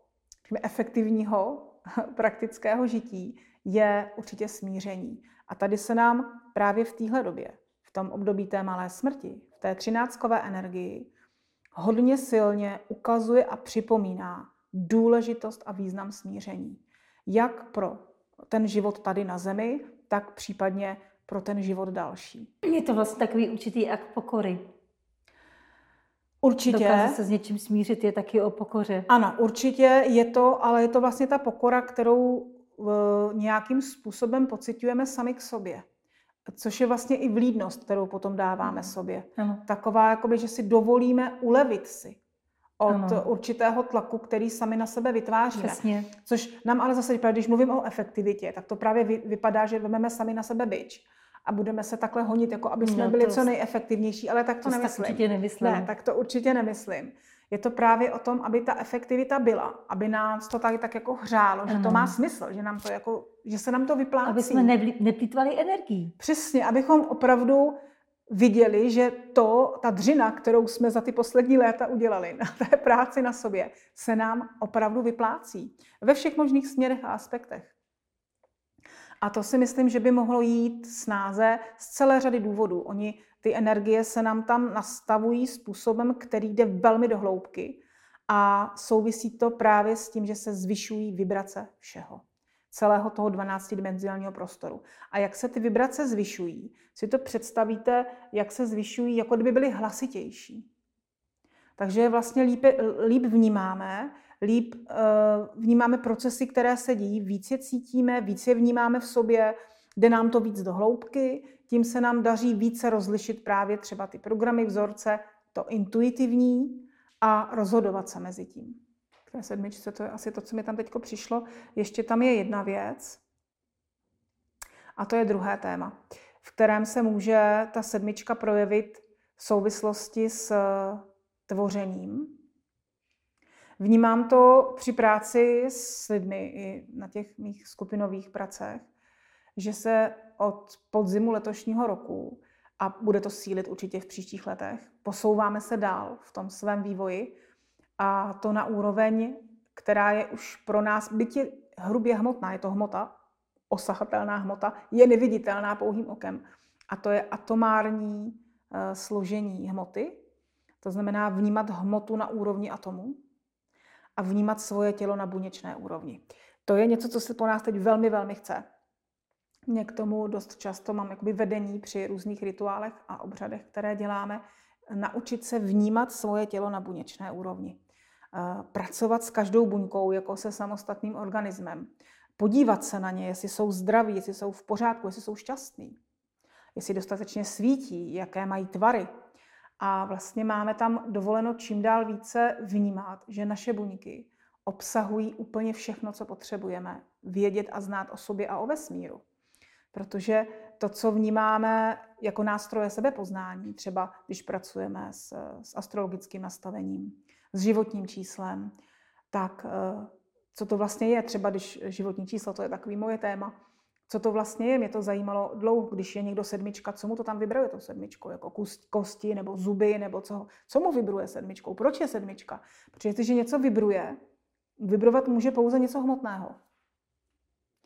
efektivního praktického žití je určitě smíření. A tady se nám právě v téhle době, v tom období té malé smrti, v té třináctkové energii, hodně silně ukazuje a připomíná důležitost a význam smíření. Jak pro ten život tady na zemi, tak případně pro ten život další. Je to vlastně takový určitý akt pokory. Určitě. Dokázat se s něčím smířit je taky o pokoře. Ano, určitě je to, ale je to vlastně ta pokora, kterou v, nějakým způsobem pocitujeme sami k sobě. Což je vlastně i vlídnost, kterou potom dáváme sobě. Ano. Taková, jakoby, že si dovolíme ulevit si od ano. určitého tlaku, který sami na sebe vytváříme. Přesně. Což nám ale zase, když mluvím o efektivitě, tak to právě vypadá, že vezmeme sami na sebe byč a budeme se takhle honit, jako aby jsme no, byli co nejefektivnější, ale tak to, to nemyslím. určitě nemyslím. Ne, tak to určitě nemyslím. Je to právě o tom, aby ta efektivita byla, aby nás to tady tak jako hřálo, že to má smysl, že, nám to jako, že se nám to vyplácí. Aby jsme neplýtvali energií. Přesně, abychom opravdu viděli, že to, ta dřina, kterou jsme za ty poslední léta udělali na té práci na sobě, se nám opravdu vyplácí. Ve všech možných směrech a aspektech. A to si myslím, že by mohlo jít snáze z celé řady důvodů. Oni, ty energie se nám tam nastavují způsobem, který jde velmi do hloubky a souvisí to právě s tím, že se zvyšují vibrace všeho celého toho 12-dimenzionálního prostoru. A jak se ty vibrace zvyšují, si to představíte, jak se zvyšují, jako kdyby byly hlasitější. Takže vlastně líp, líp vnímáme, líp uh, vnímáme procesy, které se dějí, víc je cítíme, víc je vnímáme v sobě, jde nám to víc do hloubky, tím se nám daří více rozlišit právě třeba ty programy, vzorce, to intuitivní a rozhodovat se mezi tím. Té sedmičce to je asi to, co mi tam teď přišlo. Ještě tam je jedna věc, a to je druhé téma, v kterém se může ta sedmička projevit v souvislosti s tvořením. Vnímám to při práci s lidmi i na těch mých skupinových pracech, že se od podzimu letošního roku, a bude to sílit určitě v příštích letech, posouváme se dál v tom svém vývoji a to na úroveň, která je už pro nás, byť je hrubě hmotná, je to hmota, osahatelná hmota, je neviditelná pouhým okem. A to je atomární uh, složení hmoty, to znamená vnímat hmotu na úrovni atomu a vnímat svoje tělo na buněčné úrovni. To je něco, co se po nás teď velmi, velmi chce. Mě k tomu dost často mám jakoby vedení při různých rituálech a obřadech, které děláme, naučit se vnímat svoje tělo na buněčné úrovni. Pracovat s každou buňkou jako se samostatným organismem. Podívat se na ně, jestli jsou zdraví, jestli jsou v pořádku, jestli jsou šťastní, jestli dostatečně svítí, jaké mají tvary. A vlastně máme tam dovoleno čím dál více vnímat, že naše buňky obsahují úplně všechno, co potřebujeme vědět a znát o sobě a o vesmíru. Protože to, co vnímáme jako nástroje sebepoznání, třeba když pracujeme s, s astrologickým nastavením, s životním číslem, tak eh, co to vlastně je, třeba když životní číslo, to je takový moje téma, co to vlastně je. Mě to zajímalo dlouho, když je někdo sedmička, co mu to tam vybruje to sedmičkou, jako kosti nebo zuby, nebo co, co mu vybruje sedmičkou, proč je sedmička. Protože když něco vybruje, vybrovat může pouze něco hmotného.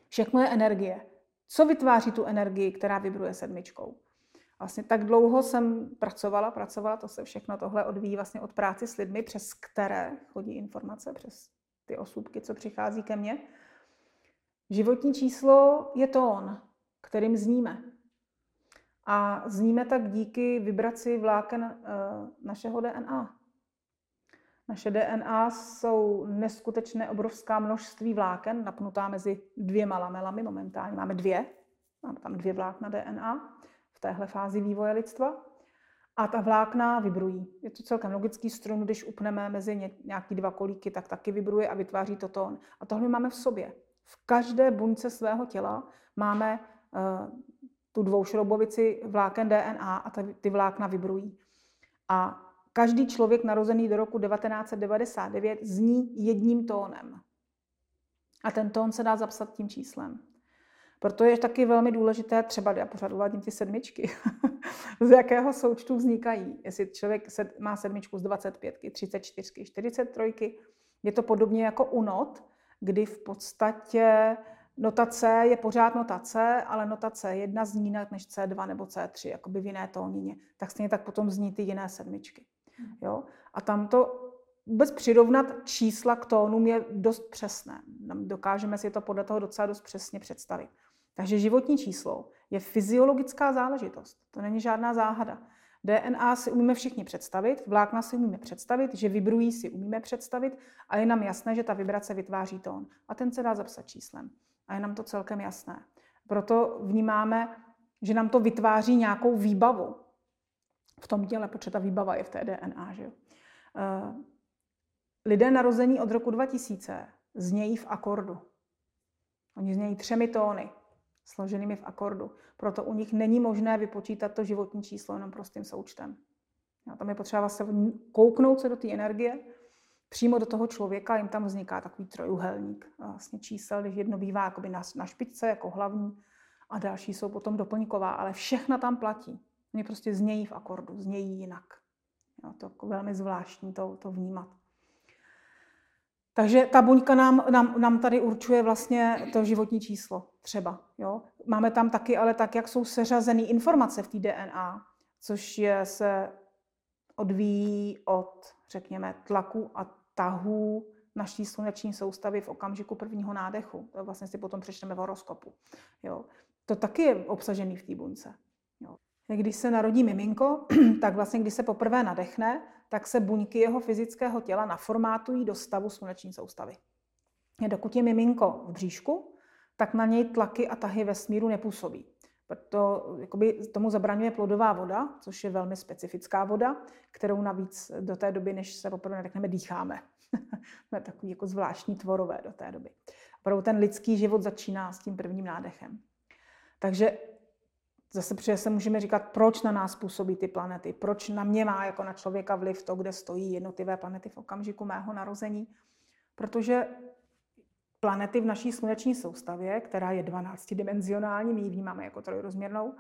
Všechno je energie. Co vytváří tu energii, která vybruje sedmičkou? Vlastně tak dlouho jsem pracovala, pracovala, to se všechno tohle odvíjí vlastně od práci s lidmi, přes které chodí informace, přes ty osůbky, co přichází ke mně. Životní číslo je tón, kterým zníme. A zníme tak díky vibraci vláken eh, našeho DNA. Naše DNA jsou neskutečné obrovská množství vláken, napnutá mezi dvěma lamelami momentálně. Máme dvě, máme tam dvě vlákna DNA v téhle fázi vývoje lidstva. A ta vlákna vibrují. Je to celkem logický strun, když upneme mezi nějaký dva kolíky, tak taky vibruje a vytváří to tón. A tohle máme v sobě. V každé buňce svého těla máme uh, tu dvoušroubovici vláken DNA a ty vlákna vibrují. A Každý člověk narozený do roku 1999 zní jedním tónem. A ten tón se dá zapsat tím číslem. Proto je taky velmi důležité, třeba já pořád uvádím ty sedmičky, z jakého součtu vznikají. Jestli člověk má sedmičku z 25, 34, 43, je to podobně jako u not, kdy v podstatě notace je pořád notace, ale notace jedna zní jinak než C2 nebo C3, jakoby v jiné tónině. Tak stejně tak potom zní ty jiné sedmičky. Jo? A tam to vůbec přirovnat čísla k tónům je dost přesné. Dokážeme si to podle toho docela dost přesně představit. Takže životní číslo je fyziologická záležitost. To není žádná záhada. DNA si umíme všichni představit, vlákna si umíme představit, že vibrují si umíme představit a je nám jasné, že ta vibrace vytváří tón. A ten se dá zapsat číslem. A je nám to celkem jasné. Proto vnímáme, že nám to vytváří nějakou výbavu v tom těle, protože ta výbava je v té DNA. Že? Eh, lidé narození od roku 2000 znějí v akordu. Oni znějí třemi tóny, složenými v akordu. Proto u nich není možné vypočítat to životní číslo jenom prostým součtem. A tam je potřeba se kouknout se do té energie, přímo do toho člověka, jim tam vzniká takový trojuhelník vlastně čísel, když jedno bývá jakoby na, na špičce jako hlavní a další jsou potom doplňková, ale všechna tam platí. Oni prostě znějí v akordu, znějí jinak. Jo, to jako velmi zvláštní to, to vnímat. Takže ta buňka nám, nám, nám tady určuje vlastně to životní číslo třeba. Jo? Máme tam taky, ale tak, jak jsou seřazené informace v té DNA, což je, se odvíjí od, řekněme, tlaku a tahů naší sluneční soustavy v okamžiku prvního nádechu. To vlastně si potom přečteme v horoskopu. Jo? To taky je obsažený v té buňce. Jo? Když se narodí miminko, tak vlastně když se poprvé nadechne, tak se buňky jeho fyzického těla naformátují do stavu sluneční soustavy. Dokud je miminko v bříšku, tak na něj tlaky a tahy vesmíru nepůsobí. Proto jakoby, tomu zabraňuje plodová voda, což je velmi specifická voda, kterou navíc do té doby, než se poprvé nadechneme, dýcháme. Jsme takový jako zvláštní tvorové do té doby. Opravdu ten lidský život začíná s tím prvním nádechem. Takže zase přijde se můžeme říkat, proč na nás působí ty planety, proč na mě má jako na člověka vliv to, kde stojí jednotlivé planety v okamžiku mého narození. Protože planety v naší sluneční soustavě, která je 12-dimenzionální, my ji vnímáme jako trojrozměrnou,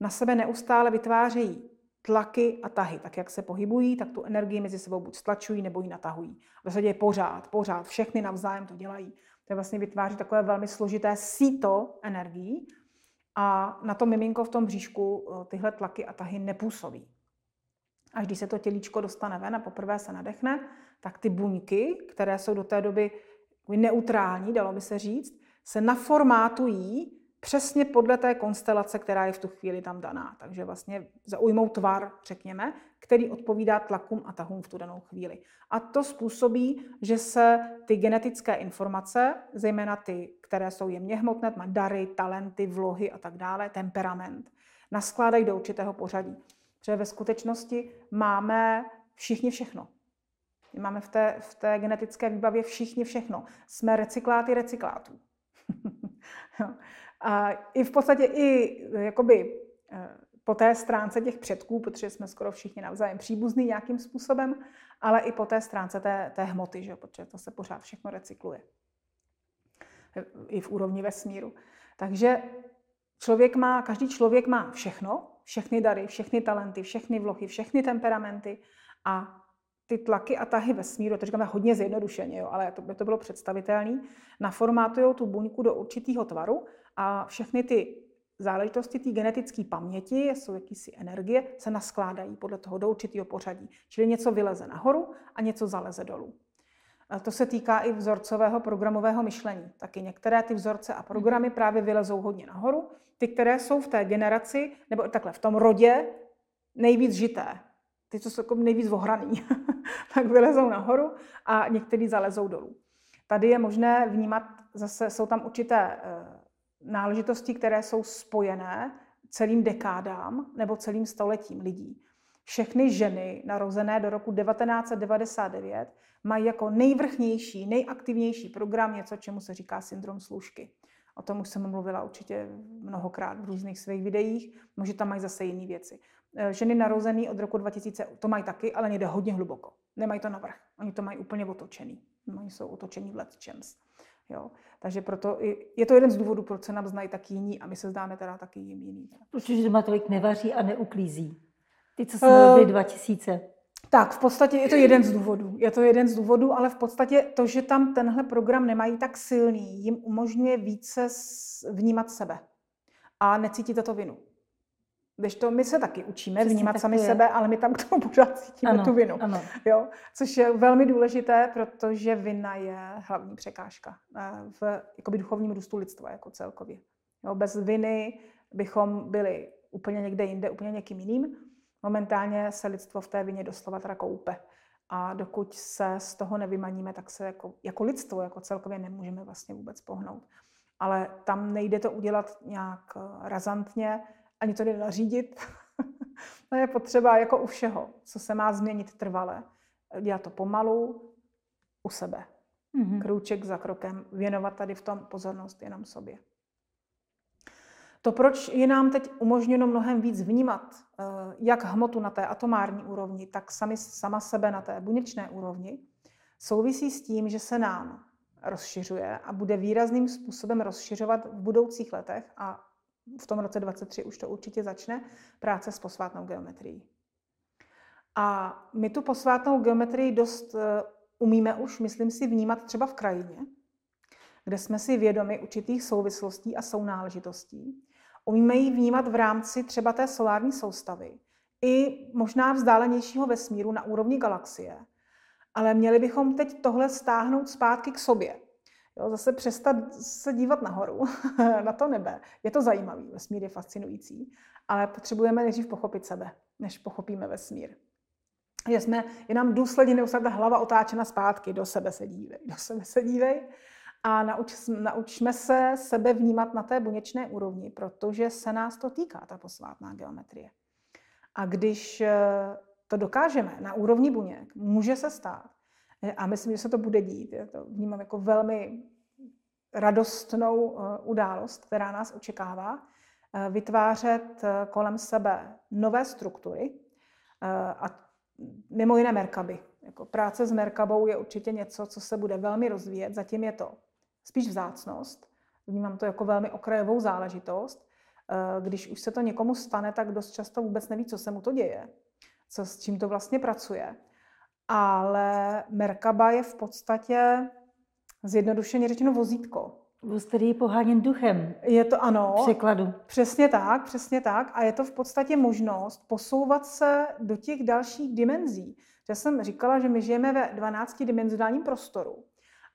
na sebe neustále vytvářejí tlaky a tahy. Tak jak se pohybují, tak tu energii mezi sebou buď stlačují, nebo ji natahují. V zásadě je pořád, pořád, všechny navzájem to dělají. To vlastně vytváří takové velmi složité síto energií a na to miminko v tom bříšku eh, tyhle tlaky a tahy nepůsobí. Až když se to tělíčko dostane ven a poprvé se nadechne, tak ty buňky, které jsou do té doby neutrální, dalo by se říct, se naformátují přesně podle té konstelace, která je v tu chvíli tam daná. Takže vlastně zaujmou tvar, řekněme, který odpovídá tlakům a tahům v tu danou chvíli. A to způsobí, že se ty genetické informace, zejména ty, které jsou jemně hmotné, dary, talenty, vlohy a tak dále, temperament, naskládají do určitého pořadí. Protože ve skutečnosti máme všichni všechno. My máme v té, v té genetické výbavě všichni všechno. Jsme recykláty recyklátů. a i v podstatě i jakoby eh, po té stránce těch předků, protože jsme skoro všichni navzájem příbuzní nějakým způsobem, ale i po té stránce té, té hmoty, že? protože to se pořád všechno recykluje. I v úrovni vesmíru. Takže člověk má, každý člověk má všechno, všechny dary, všechny talenty, všechny vlohy, všechny temperamenty a ty tlaky a tahy vesmíru, to říkáme hodně zjednodušeně, jo, ale to by to bylo představitelné, naformátují tu buňku do určitého tvaru a všechny ty záležitosti té genetické paměti, jsou jakýsi energie, se naskládají podle toho do určitého pořadí. Čili něco vyleze nahoru a něco zaleze dolů. A to se týká i vzorcového programového myšlení. Taky některé ty vzorce a programy právě vylezou hodně nahoru, ty, které jsou v té generaci, nebo takhle v tom rodě nejvíc žité, ty, co jsou jako nejvíc ohraný, tak vylezou nahoru a některý zalezou dolů. Tady je možné vnímat, zase jsou tam určité eh, náležitosti, které jsou spojené celým dekádám nebo celým stoletím lidí. Všechny ženy narozené do roku 1999 mají jako nejvrchnější, nejaktivnější program něco, čemu se říká syndrom služky. O tom už jsem mluvila určitě mnohokrát v různých svých videích, možná tam mají zase jiné věci. Eh, ženy narozené od roku 2000 to mají taky, ale někde hodně hluboko. Nemají to navrh. Oni to mají úplně otočený. Oni jsou otočení v chance. Jo. Takže proto je to jeden z důvodů, proč se nám znají tak jiní a my se zdáme teda taky jim jiný. Protože doma tolik nevaří a neuklízí. Ty, co jsme uh, 2000. Tak, v podstatě je to jeden z důvodů. Je to jeden z důvodů, ale v podstatě to, že tam tenhle program nemají tak silný, jim umožňuje více vnímat sebe a necítit to vinu. Když to my se taky učíme Přesně vnímat sami je. sebe, ale my tam k tomu pořád cítíme ano, tu vinu. Ano. Jo? Což je velmi důležité, protože vina je hlavní překážka eh, v jakoby, duchovním růstu lidstva jako celkově. Jo? Bez viny bychom byli úplně někde jinde, úplně někým jiným. Momentálně se lidstvo v té vině doslova teda koupe. A dokud se z toho nevymaníme, tak se jako, jako lidstvo, jako celkově nemůžeme vlastně vůbec pohnout. Ale tam nejde to udělat nějak eh, razantně, ani to jde nařídit. to je potřeba jako u všeho, co se má změnit trvale. Dělat to pomalu, u sebe. Mm-hmm. Krůček za krokem, věnovat tady v tom pozornost jenom sobě. To, proč je nám teď umožněno mnohem víc vnímat, eh, jak hmotu na té atomární úrovni, tak sami, sama sebe na té buněčné úrovni, souvisí s tím, že se nám rozšiřuje a bude výrazným způsobem rozšiřovat v budoucích letech a v tom roce 23 už to určitě začne, práce s posvátnou geometrií. A my tu posvátnou geometrii dost eh, umíme už, myslím si, vnímat třeba v krajině, kde jsme si vědomi určitých souvislostí a sounáležitostí. Umíme ji vnímat v rámci třeba té solární soustavy, i možná vzdálenějšího vesmíru na úrovni galaxie. Ale měli bychom teď tohle stáhnout zpátky k sobě. Jo, zase přestat se dívat nahoru, na to nebe. Je to zajímavý, vesmír je fascinující, ale potřebujeme nejdřív pochopit sebe, než pochopíme vesmír. Je, jsme, je nám důsledně neustále hlava otáčena zpátky, do sebe se dívej, do sebe se dívej a nauč, naučme se sebe vnímat na té buněčné úrovni, protože se nás to týká, ta posvátná geometrie. A když eh, to dokážeme na úrovni buněk, může se stát, eh, a myslím, že se to bude dít, já to vnímám jako velmi radostnou eh, událost, která nás očekává, vytvářet kolem sebe nové struktury a mimo jiné Merkaby. Jako práce s Merkabou je určitě něco, co se bude velmi rozvíjet. Zatím je to spíš vzácnost. Vnímám to jako velmi okrajovou záležitost. Eh, když už se to někomu stane, tak dost často vůbec neví, co se mu to děje, co, s čím to vlastně pracuje. Ale Merkaba je v podstatě zjednodušeně řečeno vozítko. Vůz, který je poháněn duchem. Je to ano. Překladu. Přesně tak, přesně tak. A je to v podstatě možnost posouvat se do těch dalších dimenzí. Já jsem říkala, že my žijeme ve 12-dimenzionálním prostoru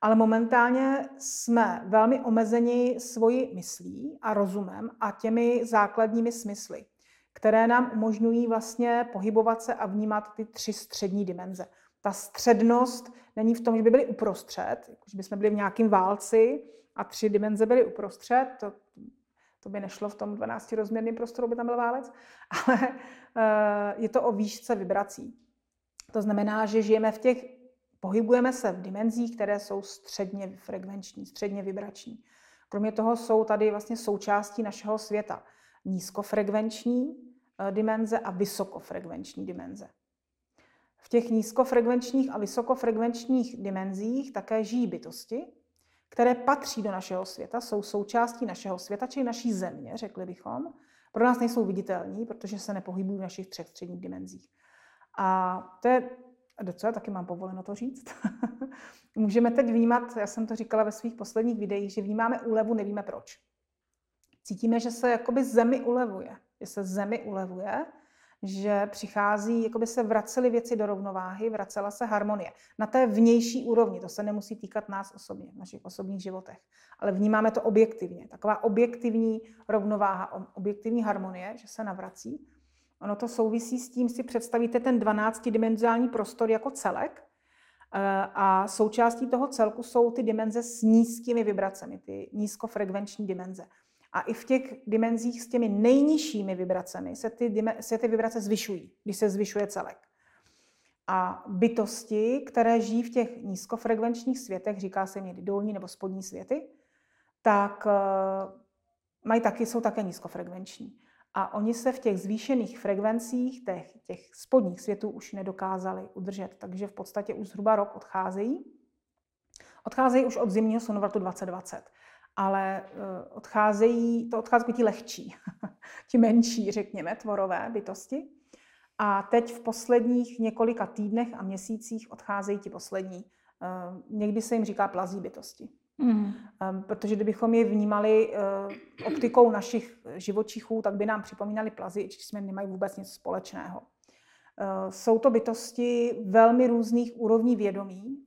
ale momentálně jsme velmi omezeni svoji myslí a rozumem a těmi základními smysly, které nám umožňují vlastně pohybovat se a vnímat ty tři střední dimenze. Ta střednost není v tom, že by byly uprostřed, že bychom byli v nějakém válci a tři dimenze byly uprostřed, to, to by nešlo v tom 12-rozměrném prostoru, by tam byl válec, ale eh, je to o výšce vibrací. To znamená, že žijeme v těch Pohybujeme se v dimenzích, které jsou středně frekvenční, středně vibrační. Kromě toho jsou tady vlastně součástí našeho světa nízkofrekvenční eh, dimenze a vysokofrekvenční dimenze. V těch nízkofrekvenčních a vysokofrekvenčních dimenzích také žijí bytosti, které patří do našeho světa, jsou součástí našeho světa, čili naší země, řekli bychom. Pro nás nejsou viditelní, protože se nepohybují v našich třech středních dimenzích. A to je a docela taky mám povoleno to říct. Můžeme teď vnímat, já jsem to říkala ve svých posledních videích, že vnímáme úlevu, nevíme proč. Cítíme, že se jakoby zemi ulevuje, že se zemi ulevuje, že přichází, jako by se vracely věci do rovnováhy, vracela se harmonie. Na té vnější úrovni, to se nemusí týkat nás osobně, v našich osobních životech, ale vnímáme to objektivně. Taková objektivní rovnováha, objektivní harmonie, že se navrací. Ono to souvisí s tím, si představíte ten 12-dimenzionální prostor jako celek eh, a součástí toho celku jsou ty dimenze s nízkými vibracemi, ty nízkofrekvenční dimenze. A i v těch dimenzích s těmi nejnižšími vibracemi se ty, se ty vibrace zvyšují, když se zvyšuje celek. A bytosti, které žijí v těch nízkofrekvenčních světech, říká se někdy dolní nebo spodní světy, tak eh, mají taky, jsou také nízkofrekvenční. A oni se v těch zvýšených frekvencích těch, těch spodních světů už nedokázali udržet, takže v podstatě už zhruba rok odcházejí. Odcházejí už od zimního slunovratu 2020, ale eh, odcházejí, to odcházejí ti lehčí, ti menší, řekněme, tvorové bytosti. A teď v posledních několika týdnech a měsících odcházejí ti poslední. Eh, někdy se jim říká plazí bytosti. Mm. Protože kdybychom je vnímali eh, optikou našich živočichů, tak by nám připomínali plazy, i jsme nemají vůbec nic společného. Eh, jsou to bytosti velmi různých úrovní vědomí.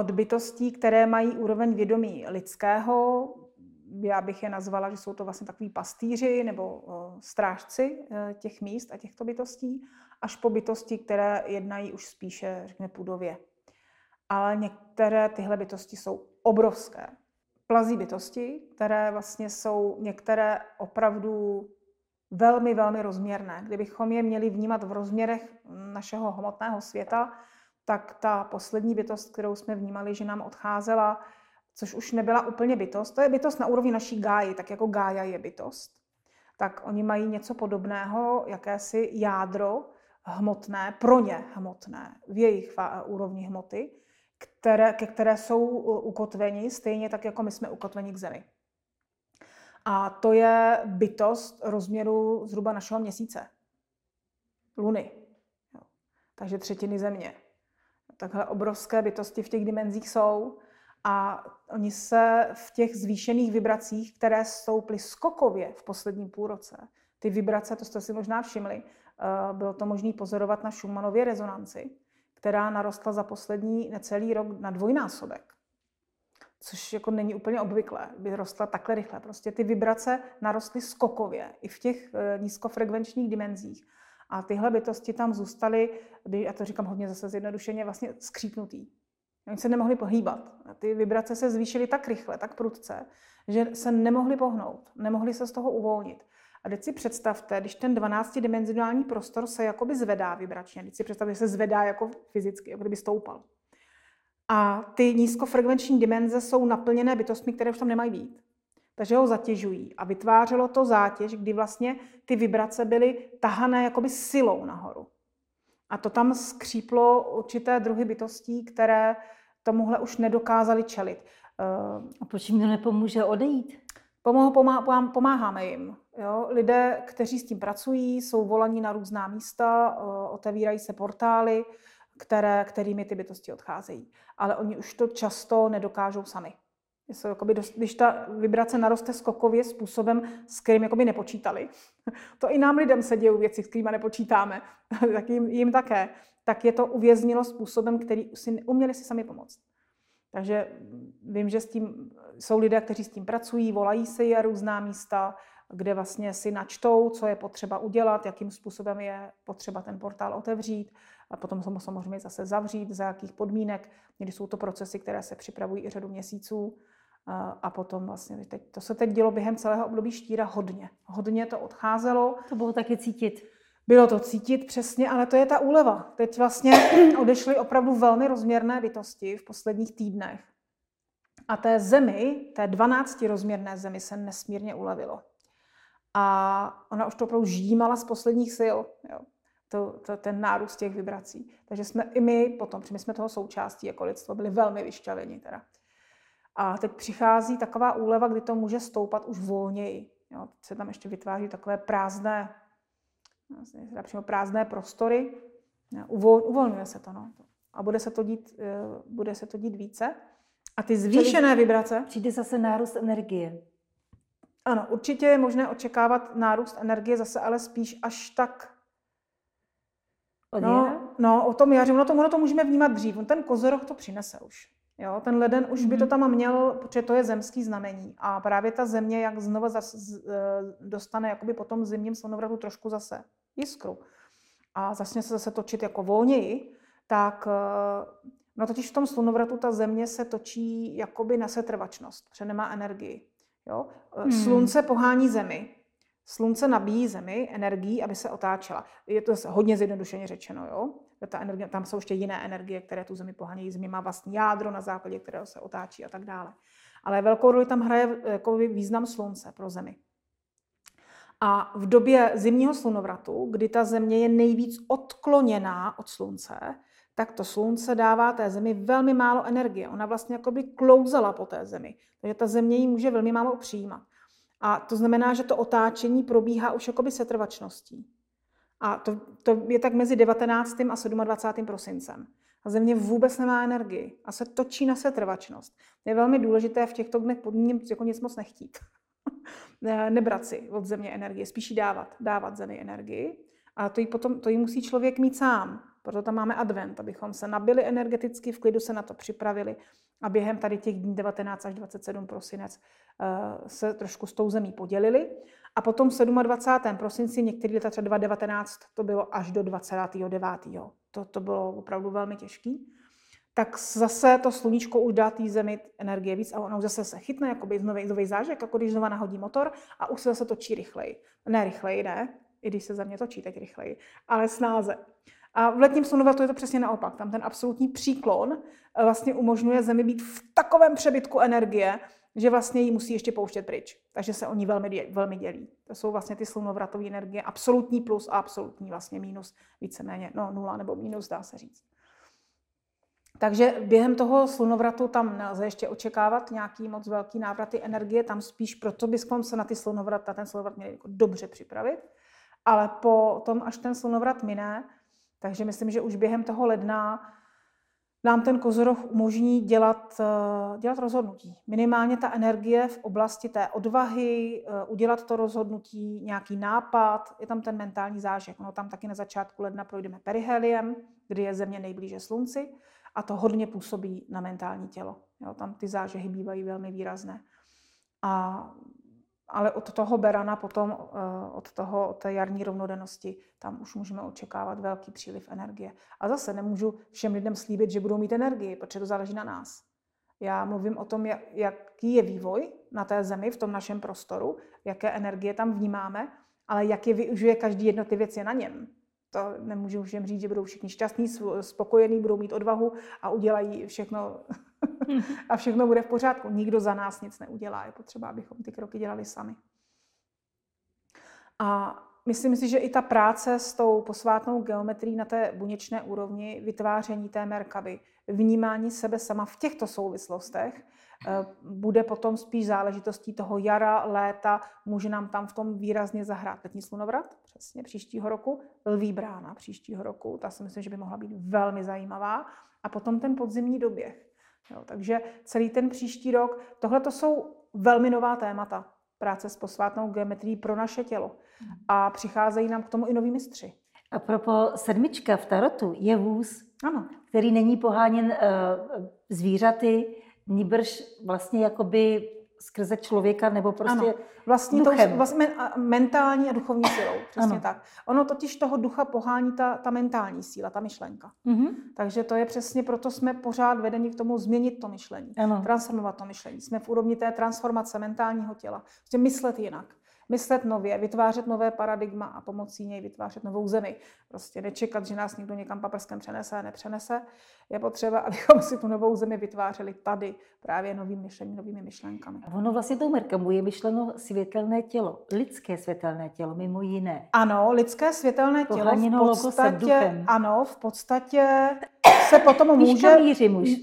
Od bytostí, které mají úroveň vědomí lidského, já bych je nazvala, že jsou to vlastně takový pastýři nebo eh, strážci těch míst a těchto bytostí, až po bytosti, které jednají už spíše, řekněme, půdově. Ale některé tyhle bytosti jsou obrovské. Plazí bytosti, které vlastně jsou některé opravdu velmi, velmi rozměrné. Kdybychom je měli vnímat v rozměrech našeho hmotného světa, tak ta poslední bytost, kterou jsme vnímali, že nám odcházela, což už nebyla úplně bytost, to je bytost na úrovni naší gáji, tak jako gája je bytost. Tak oni mají něco podobného, jakési jádro hmotné, pro ně hmotné, v jejich úrovni hmoty, které, ke které jsou ukotveni, stejně tak, jako my jsme ukotveni k Zemi. A to je bytost rozměru zhruba našeho měsíce. Luny. Jo. Takže třetiny Země. Takhle obrovské bytosti v těch dimenzích jsou a oni se v těch zvýšených vibracích, které stouply skokově v posledním půlroce, ty vibrace, to jste si možná všimli, eh, bylo to možné pozorovat na Schumannově rezonanci, která narostla za poslední necelý rok na dvojnásobek. což jako není úplně obvyklé, by rostla takhle rychle. Prostě ty vibrace narostly skokově i v těch eh, nízkofrekvenčních dimenzích. A tyhle bytosti tam zůstaly, já to říkám hodně zase zjednodušeně, vlastně skřípnutý. Oni se nemohli pohýbat. Ty vibrace se zvýšily tak rychle, tak prudce, že se nemohli pohnout, nemohli se z toho uvolnit. A teď si představte, když ten 12-dimenzionální prostor se jakoby zvedá vibračně, teď si představte, že se zvedá jako fyzicky, jako kdyby stoupal. A ty nízkofrekvenční dimenze jsou naplněné bytostmi, které už tam nemají být. Takže ho zatěžují. A vytvářelo to zátěž, kdy vlastně ty vibrace byly tahané jakoby silou nahoru. A to tam skříplo určité druhy bytostí, které tomuhle už nedokázali čelit. A proč jim to nepomůže odejít? Pomá, pomáháme jim. Jo? Lidé, kteří s tím pracují, jsou volaní na různá místa, otevírají se portály, které, kterými ty bytosti odcházejí. Ale oni už to často nedokážou sami. Jakoby když ta vibrace naroste skokově způsobem, s kterým jakoby nepočítali, to i nám lidem se dějí věci, s kterými nepočítáme, tak jim, jim také, tak je to uvěznilo způsobem, který si neuměli si sami pomoct. Takže vím, že s tím jsou lidé, kteří s tím pracují, volají se je různá místa, kde vlastně si načtou, co je potřeba udělat, jakým způsobem je potřeba ten portál otevřít a potom ho samozřejmě zase zavřít, za jakých podmínek. Někdy jsou to procesy, které se připravují i řadu měsíců. A potom vlastně, teď, to se teď dělo během celého období štíra hodně. Hodně to odcházelo. To bylo taky cítit. Bylo to cítit přesně, ale to je ta úleva. Teď vlastně odešly opravdu velmi rozměrné bytosti v posledních týdnech. A té zemi, té 12 rozměrné zemi se nesmírně ulevilo. A ona už to opravdu žímala z posledních sil, jo. To, to, ten nárůst těch vibrací. Takže jsme i my potom, my jsme toho součástí jako lidstvo, byli velmi vyšťaveni teda. A teď přichází taková úleva, kdy to může stoupat už volněji. Jo. Teď se tam ještě vytváří takové prázdné, vlastně přímo prázdné prostory. Uvol, uvolňuje se to. No. A bude se to, dít, eh, bude se to dít více. A ty zvýšené vibrace... Přijde zase nárůst energie. Ano, určitě je možné očekávat nárůst energie zase, ale spíš až tak No, no, o tom jaře, ono to, ono to můžeme vnímat dřív. On ten kozoroch to přinese už. Jo, ten leden už by to mhm. tam měl, protože to je zemský znamení. A právě ta země, jak znovu zas, z, e, dostane jakoby po tom zimním slunovratu trošku zase jiskru a začne se zase točit jako volněji, tak e, no totiž v tom slunovratu ta země se točí jakoby na setrvačnost, protože nemá energii. Jo? E, hmm. Slunce pohání zemi, Slunce nabíjí Zemi energii, aby se otáčela. Je to hodně zjednodušeně řečeno. Jo? Ta energie, tam jsou ještě jiné energie, které tu Zemi pohánějí. Zemi má vlastní jádro, na základě kterého se otáčí a tak dále. Ale velkou roli tam hraje jako význam Slunce pro Zemi. A v době zimního slunovratu, kdy ta Země je nejvíc odkloněná od Slunce, tak to Slunce dává té Zemi velmi málo energie. Ona vlastně jako by klouzala po té Zemi. Takže ta Země ji může velmi málo přijímat. A to znamená, že to otáčení probíhá už jakoby setrvačností. A to, to je tak mezi 19. a 27. prosincem. A země vůbec nemá energii a se točí na setrvačnost. Je velmi důležité v těchto dnech pod ním jako nic moc nechtít. Nebrat si od země energii, spíš jí dávat, dávat zemi energii. A to jí, potom, to jí musí člověk mít sám. Proto tam máme advent, abychom se nabili energeticky, v klidu se na to připravili a během tady těch dní 19 až 27 prosinec eh, se trošku s tou zemí podělili. A potom v 27. prosinci, některý leta třeba 2019, to bylo až do 29. To, to bylo opravdu velmi těžký. Tak zase to sluníčko už dá té zemi energie víc a ona už zase se chytne, jako by nový, nový zážek, jako když znova nahodí motor a už se zase točí rychleji. Ne rychleji, ne, i když se za mě točí teď rychleji, ale snáze. A v letním slunovratu je to přesně naopak. Tam ten absolutní příklon eh, vlastně umožňuje Zemi být v takovém přebytku energie, že vlastně ji musí ještě pouštět pryč. Takže se oni velmi, velmi dělí. To jsou vlastně ty slunovratové energie, absolutní plus a absolutní vlastně mínus, víceméně no, nula nebo mínus, dá se říct. Takže během toho slunovratu tam nelze ještě očekávat nějaký moc velký návraty energie, tam spíš proto bychom se na ty slunovrat, na ten slunovrat měli jako dobře připravit. Ale po tom, až ten slunovrat miné, takže myslím, že už během toho ledna nám ten kozoroch umožní dělat, eh, dělat rozhodnutí. Minimálně ta energie v oblasti té odvahy, eh, udělat to rozhodnutí, nějaký nápad, je tam ten mentální zážek. Ono tam taky na začátku ledna projdeme periheliem, kdy je Země nejblíže Slunci, A to hodně působí na mentální tělo. Jo, tam ty zážehy bývají velmi výrazné. A, ale od toho berana potom, eh, od, toho, od té jarní rovnodennosti, tam už můžeme očekávat velký příliv energie. A zase nemůžu všem lidem slíbit, že budou mít energii, protože to záleží na nás. Já mluvím o tom, jaký je vývoj na té zemi, v tom našem prostoru, jaké energie tam vnímáme, ale jak je využije každý jednotlivec je na něm. To nemůžu všem říct, že budou všichni šťastní, spokojení, budou mít odvahu a udělají všechno a všechno bude v pořádku. Nikdo za nás nic neudělá. Je potřeba, abychom ty kroky dělali sami. A myslím si, že i ta práce s tou posvátnou geometrií na té buněčné úrovni, vytváření té merkaby, vnímání sebe sama v těchto souvislostech, bude potom spíš záležitostí toho jara, léta, může nám tam v tom výrazně zahrát letní slunovrat, přesně příštího roku, lví brána příštího roku, ta si myslím, že by mohla být velmi zajímavá, a potom ten podzimní doběh. Jo, takže celý ten příští rok, tohle to jsou velmi nová témata práce s posvátnou geometrií pro naše tělo. A přicházejí nám k tomu i noví mistři. A propo sedmička v tarotu je vůz, ano. který není poháněn uh, zvířaty, níbrž vlastně jakoby skrze člověka nebo prostě ano. Vlastně duchem. To, vlastně mentální a duchovní silou, přesně ano. tak. Ono totiž toho ducha pohání ta, ta mentální síla, ta myšlenka. Mm-hmm. Takže to je přesně proto jsme pořád vedeni k tomu změnit to myšlení, ano. transformovat to myšlení. Jsme v úrovni té transformace mentálního těla. Prostě myslet jinak myslet nově, vytvářet nové paradigma a pomocí něj vytvářet novou zemi. Prostě nečekat, že nás někdo někam paprskem přenese a nepřenese. Je potřeba, abychom si tu novou zemi vytvářeli tady právě novým myšlením, novými myšlenkami. A ono vlastně tou Merkamu je myšleno světelné tělo, lidské světelné tělo, mimo jiné. Ano, lidské světelné tělo v podstatě, ano, v podstatě se potom může,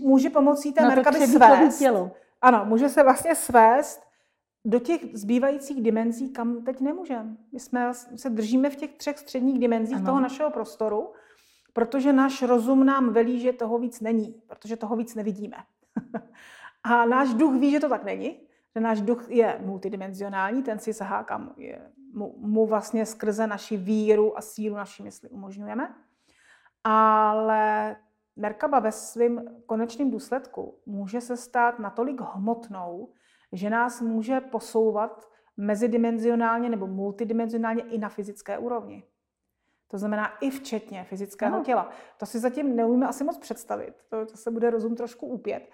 může pomocí té Merkavy svést. Tělo. Ano, může se vlastně svést do těch zbývajících dimenzí, kam teď nemůžeme. My jsme, se držíme v těch třech středních dimenzích ano. toho našeho prostoru, protože náš rozum nám velí, že toho víc není, protože toho víc nevidíme. a náš duch ví, že to tak není, že náš duch je multidimenzionální, ten si sahá kam je, mu, mu vlastně skrze naši víru a sílu naší mysli umožňujeme. Ale Merkaba ve svém konečném důsledku může se stát natolik hmotnou, že nás může posouvat mezidimenzionálně nebo multidimenzionálně i na fyzické úrovni. To znamená i včetně fyzického no. těla. To si zatím neumíme asi moc představit. To, to se bude rozum trošku úpět.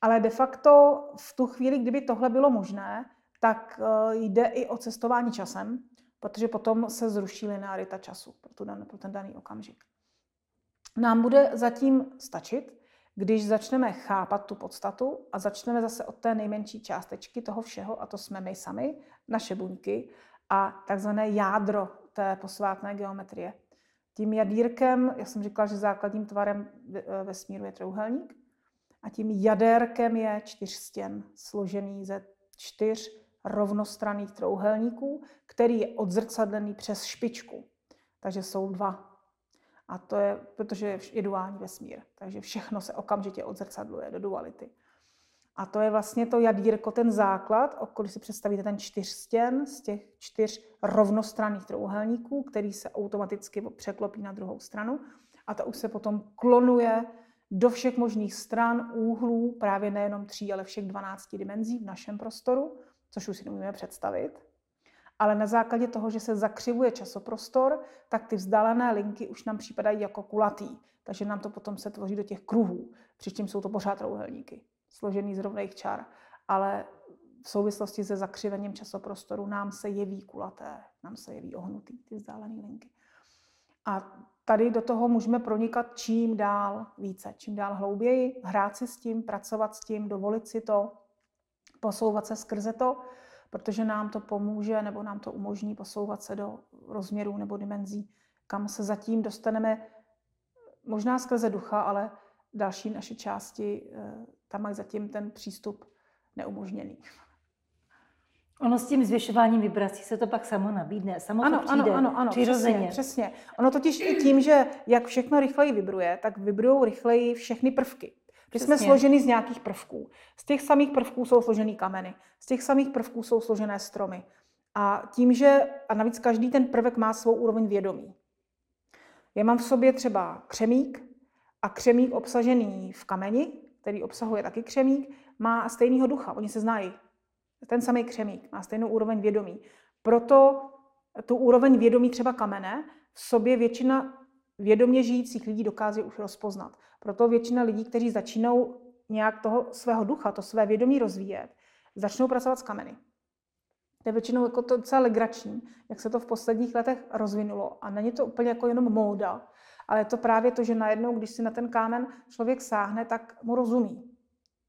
Ale de facto v tu chvíli, kdyby tohle bylo možné, tak eh, jde i o cestování časem, protože potom se zruší linearita času pro, tu dan, pro ten daný okamžik. Nám bude zatím stačit, když začneme chápat tu podstatu a začneme zase od té nejmenší částečky toho všeho, a to jsme my sami, naše buňky a takzvané jádro té posvátné geometrie. Tím jadírkem, já jsem říkala, že základním tvarem vesmíru je trouhelník, a tím jadérkem je čtyřstěn, složený ze čtyř rovnostranných trouhelníků, který je odzrcadlený přes špičku. Takže jsou dva a to je, protože je duální vesmír. Takže všechno se okamžitě odzrcadluje do duality. A to je vlastně to jadírko, ten základ, když si představíte ten čtyřstěn z těch čtyř rovnostranných trouhelníků, který se automaticky překlopí na druhou stranu. A to už se potom klonuje do všech možných stran, úhlů, právě nejenom tří, ale všech 12 dimenzí v našem prostoru, což už si nemůžeme představit ale na základě toho, že se zakřivuje časoprostor, tak ty vzdálené linky už nám připadají jako kulatý. Takže nám to potom se tvoří do těch kruhů, přičem jsou to pořád trouhelníky, složený z rovných čar. Ale v souvislosti se zakřivením časoprostoru nám se jeví kulaté, nám se jeví ohnutý ty vzdálené linky. A tady do toho můžeme pronikat čím dál více, čím dál hlouběji, hrát si s tím, pracovat s tím, dovolit si to, posouvat se skrze to protože nám to pomůže nebo nám to umožní posouvat se do rozměrů nebo dimenzí, kam se zatím dostaneme možná skrze ducha, ale další naše části eh, tam mají zatím ten přístup neumožněný. Ono s tím zvyšováním vibrací se to pak samo nabídne, samo ano, to přijde ano, ano, ano, přirozeně. Přesně, přesně. Ono totiž i tím, že jak všechno rychleji vibruje, tak vibrují rychleji všechny prvky. My jsme složeni z nějakých prvků. Z těch samých prvků jsou složeny kameny, z těch samých prvků jsou složené stromy. A tím, že, a navíc každý ten prvek má svou úroveň vědomí. Já mám v sobě třeba křemík A křemík obsažený v kameni, který obsahuje taky křemík, má stejného ducha. Oni se znají. Ten samý křemík má stejnou úroveň vědomí. Proto tu úroveň vědomí třeba kamene v sobě většina vědomě žijících lidí dokáže už rozpoznat. Proto většina lidí, kteří začínají nějak toho svého ducha, to své vědomí rozvíjet, začnou pracovat s kameny. To je většinou jako to docela legrační, jak se to v posledních letech rozvinulo. A není to úplně jako jenom móda, ale je to právě to, že najednou, když si na ten kámen člověk sáhne, tak mu rozumí.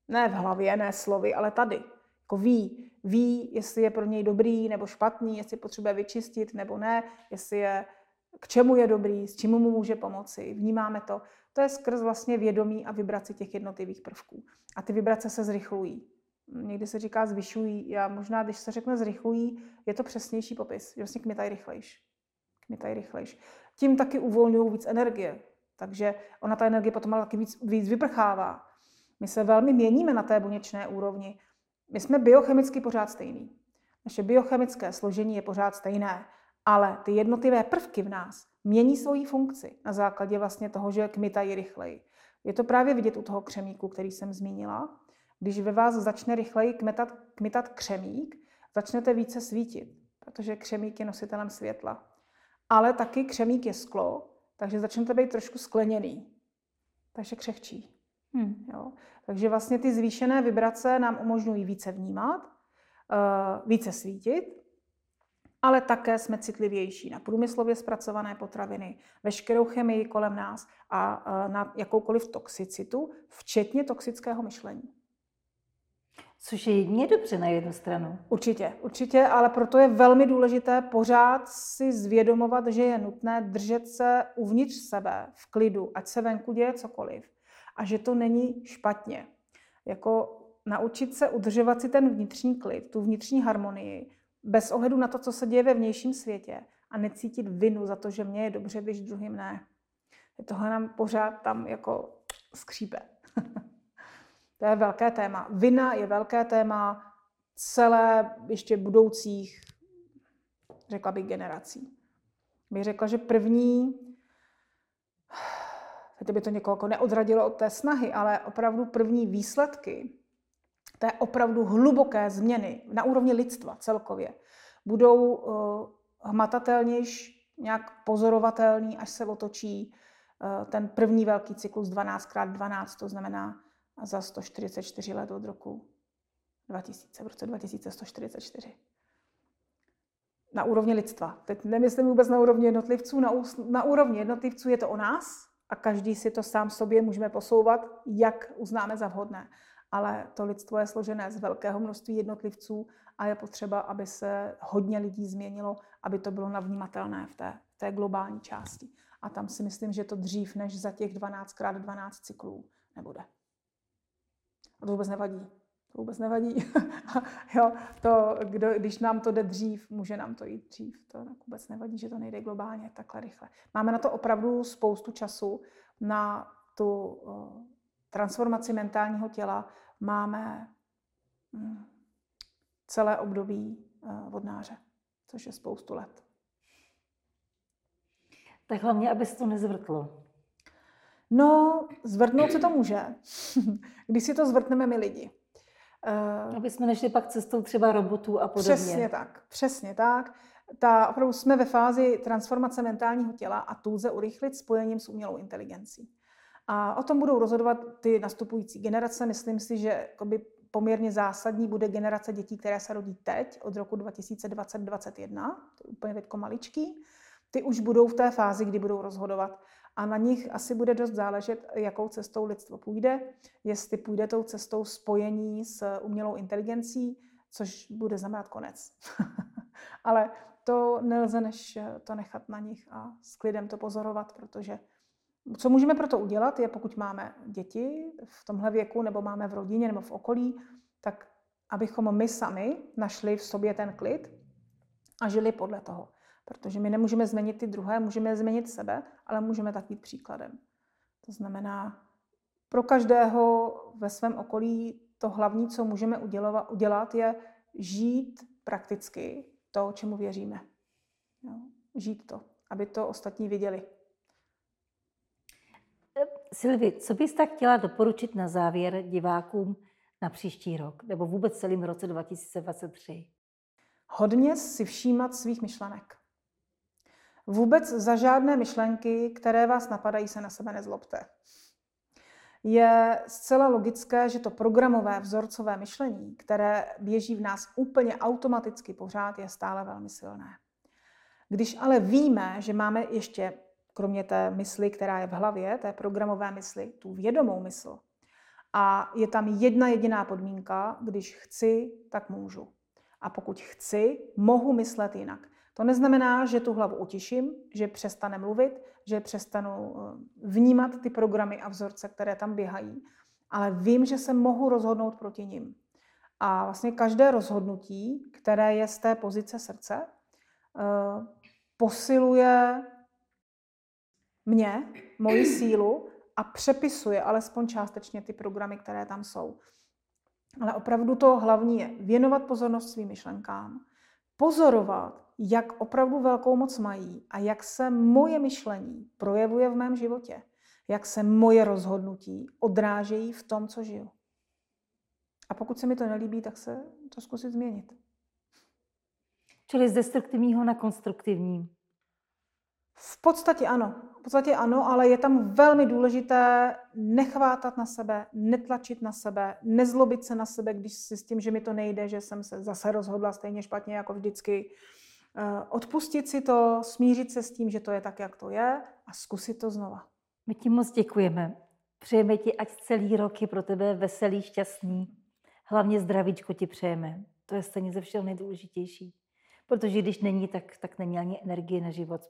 Ne v hlavě, ne slovy, ale tady. Jako ví, ví, jestli je pro něj dobrý nebo špatný, jestli potřebuje vyčistit nebo ne, jestli je, k čemu je dobrý, s čím mu může pomoci. Vnímáme to. To je skrz vlastně vědomí a vibraci těch jednotlivých prvků. A ty vibrace se zrychlují. Někdy se říká zvyšují. Já možná, když se řekne zrychlují, je to přesnější popis. Že vlastně kmitají rychlejš. Kmitají rychlejš. Tím taky uvolňují víc energie. Takže ona ta energie potom ale taky víc, víc vyprchává. My se velmi měníme na té buněčné úrovni. My jsme biochemicky pořád stejný. Naše biochemické složení je pořád stejné, ale ty jednotlivé prvky v nás mění svoji funkci na základě vlastně toho, že kmitají rychleji. Je to právě vidět u toho křemíku, který jsem zmínila. Když ve vás začne rychleji kmetat, kmitat křemík, začnete více svítit, protože křemík je nositelem světla. Ale taky křemík je sklo, takže začnete být trošku skleněný, takže křehčí. Hmm. Jo. Takže vlastně ty zvýšené vibrace nám umožňují více vnímat, uh, více svítit, ale také jsme citlivější na průmyslově zpracované potraviny, veškerou chemii kolem nás a na jakoukoliv toxicitu, včetně toxického myšlení. Což je jedině dobře na jednu stranu. Určitě, určitě, ale proto je velmi důležité pořád si zvědomovat, že je nutné držet se uvnitř sebe v klidu, ať se venku děje cokoliv a že to není špatně. Jako naučit se udržovat si ten vnitřní klid, tu vnitřní harmonii, bez ohledu na to, co se děje ve vnějším světě a necítit vinu za to, že mě je dobře, když druhým ne. Tohle nám pořád tam jako skřípe. to je velké téma. Vina je velké téma celé ještě budoucích, řekla bych, generací. Bych řekla, že první teď by to někoho jako neodradilo od té snahy, ale opravdu první výsledky té opravdu hluboké změny na úrovni lidstva celkově budou uh, hmatatelnější, nějak pozorovatelný, až se otočí uh, ten první velký cyklus 12x12, to znamená za 144 let od roku 2000, v roce 2144 na úrovni lidstva. Teď nemyslím vůbec na úrovni jednotlivců, na, na úrovni jednotlivců je to o nás, a každý si to sám sobě můžeme posouvat, jak uznáme za vhodné. Ale to lidstvo je složené z velkého množství jednotlivců a je potřeba, aby se hodně lidí změnilo, aby to bylo navnímatelné v té, v té globální části. A tam si myslím, že to dřív než za těch 12x12 cyklů nebude. A to vůbec nevadí. To vůbec nevadí. jo, to, kdo, když nám to jde dřív, může nám to jít dřív. To vůbec nevadí, že to nejde globálně takhle rychle. Máme na to opravdu spoustu času na tu uh, transformaci mentálního těla. Máme um, celé období vodnáře, což je spoustu let. Tak hlavně, aby se to nezvrtlo. No, zvrtnout se to může, když si to zvrtneme my lidi. Uh, Aby jsme nešli pak cestou třeba robotů a podobně. Přesně tak, přesně tak. Ta, opravdu jsme ve fázi transformace mentálního těla a tu lze urychlit spojením s umělou inteligencí. A o tom budou rozhodovat ty nastupující generace. Myslím si, že poměrně zásadní bude generace dětí, které se rodí teď, od roku 2020-2021, to je úplně teď maličký. Ty už budou v té fázi, kdy budou rozhodovat a na nich asi bude dost záležet, jakou cestou lidstvo půjde, jestli půjde tou cestou spojení s umělou inteligencí, což bude znamenat konec. Ale to nelze než to nechat na nich a s klidem to pozorovat, protože co můžeme pro to udělat, je pokud máme děti v tomhle věku, nebo máme v rodině, nebo v okolí, tak abychom my sami našli v sobě ten klid a žili podle toho. Protože my nemůžeme změnit ty druhé, můžeme změnit sebe, ale můžeme tak být příkladem. To znamená, pro každého ve svém okolí to hlavní, co můžeme udělat, je žít prakticky to, čemu věříme. Žít to, aby to ostatní viděli. Silvi, co bys tak chtěla doporučit na závěr divákům na příští rok, nebo vůbec celým roce 2023? Hodně si všímat svých myšlenek. Vůbec za žádné myšlenky, které vás napadají, se na sebe nezlobte. Je zcela logické, že to programové vzorcové myšlení, které běží v nás úplně automaticky pořád, je stále velmi silné. Když ale víme, že máme ještě, kromě té mysli, která je v hlavě, té programové mysli, tu vědomou mysl, a je tam jedna jediná podmínka, když chci, tak můžu. A pokud chci, mohu myslet jinak. To neznamená, že tu hlavu utiším, že přestane mluvit, že přestanu eh, vnímat ty programy a vzorce, které tam běhají, ale vím, že se mohu rozhodnout proti nim. A vlastně každé rozhodnutí, které je z té pozice srdce, eh, posiluje mě, moji sílu a přepisuje alespoň částečně ty programy, které tam jsou. Ale opravdu to hlavní je věnovat pozornost svým myšlenkám, pozorovat, jak opravdu velkou moc mají a jak se moje myšlení projevuje v mém životě, jak se moje rozhodnutí odrážejí v tom, co žiju. A pokud se mi to nelíbí, tak se to zkusit změnit. Čili z destruktivního na konstruktivní. V podstatě ano. V podstatě ano, ale je tam velmi důležité nechvátat na sebe, netlačit na sebe, nezlobit se na sebe, když si s tím, že mi to nejde, že jsem se zase rozhodla stejně špatně jako vždycky. Eh, odpustit si to, smířit se s tím, že to je tak, jak to je a zkusit to znova. My ti moc děkujeme. Přejeme ti, ať celý rok je pro tebe veselý, šťastný. Hlavně zdravíčko ti přejeme. To je stejně ze všeho nejdůležitější. Protože když není, tak, tak není ani energie na život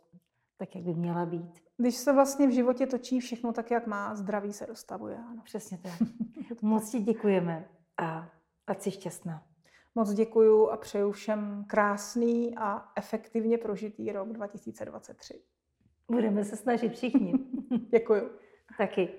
tak, jak by měla být. Když se vlastně v životě točí všechno tak, jak má, zdraví se dostavuje. Ano. Přesně tak. Moc ti děkujeme a ať jsi šťastná. Moc děkuju a přeju všem krásný a efektivně prožitý rok 2023. Budeme se snažit všichni. děkuju. Taky.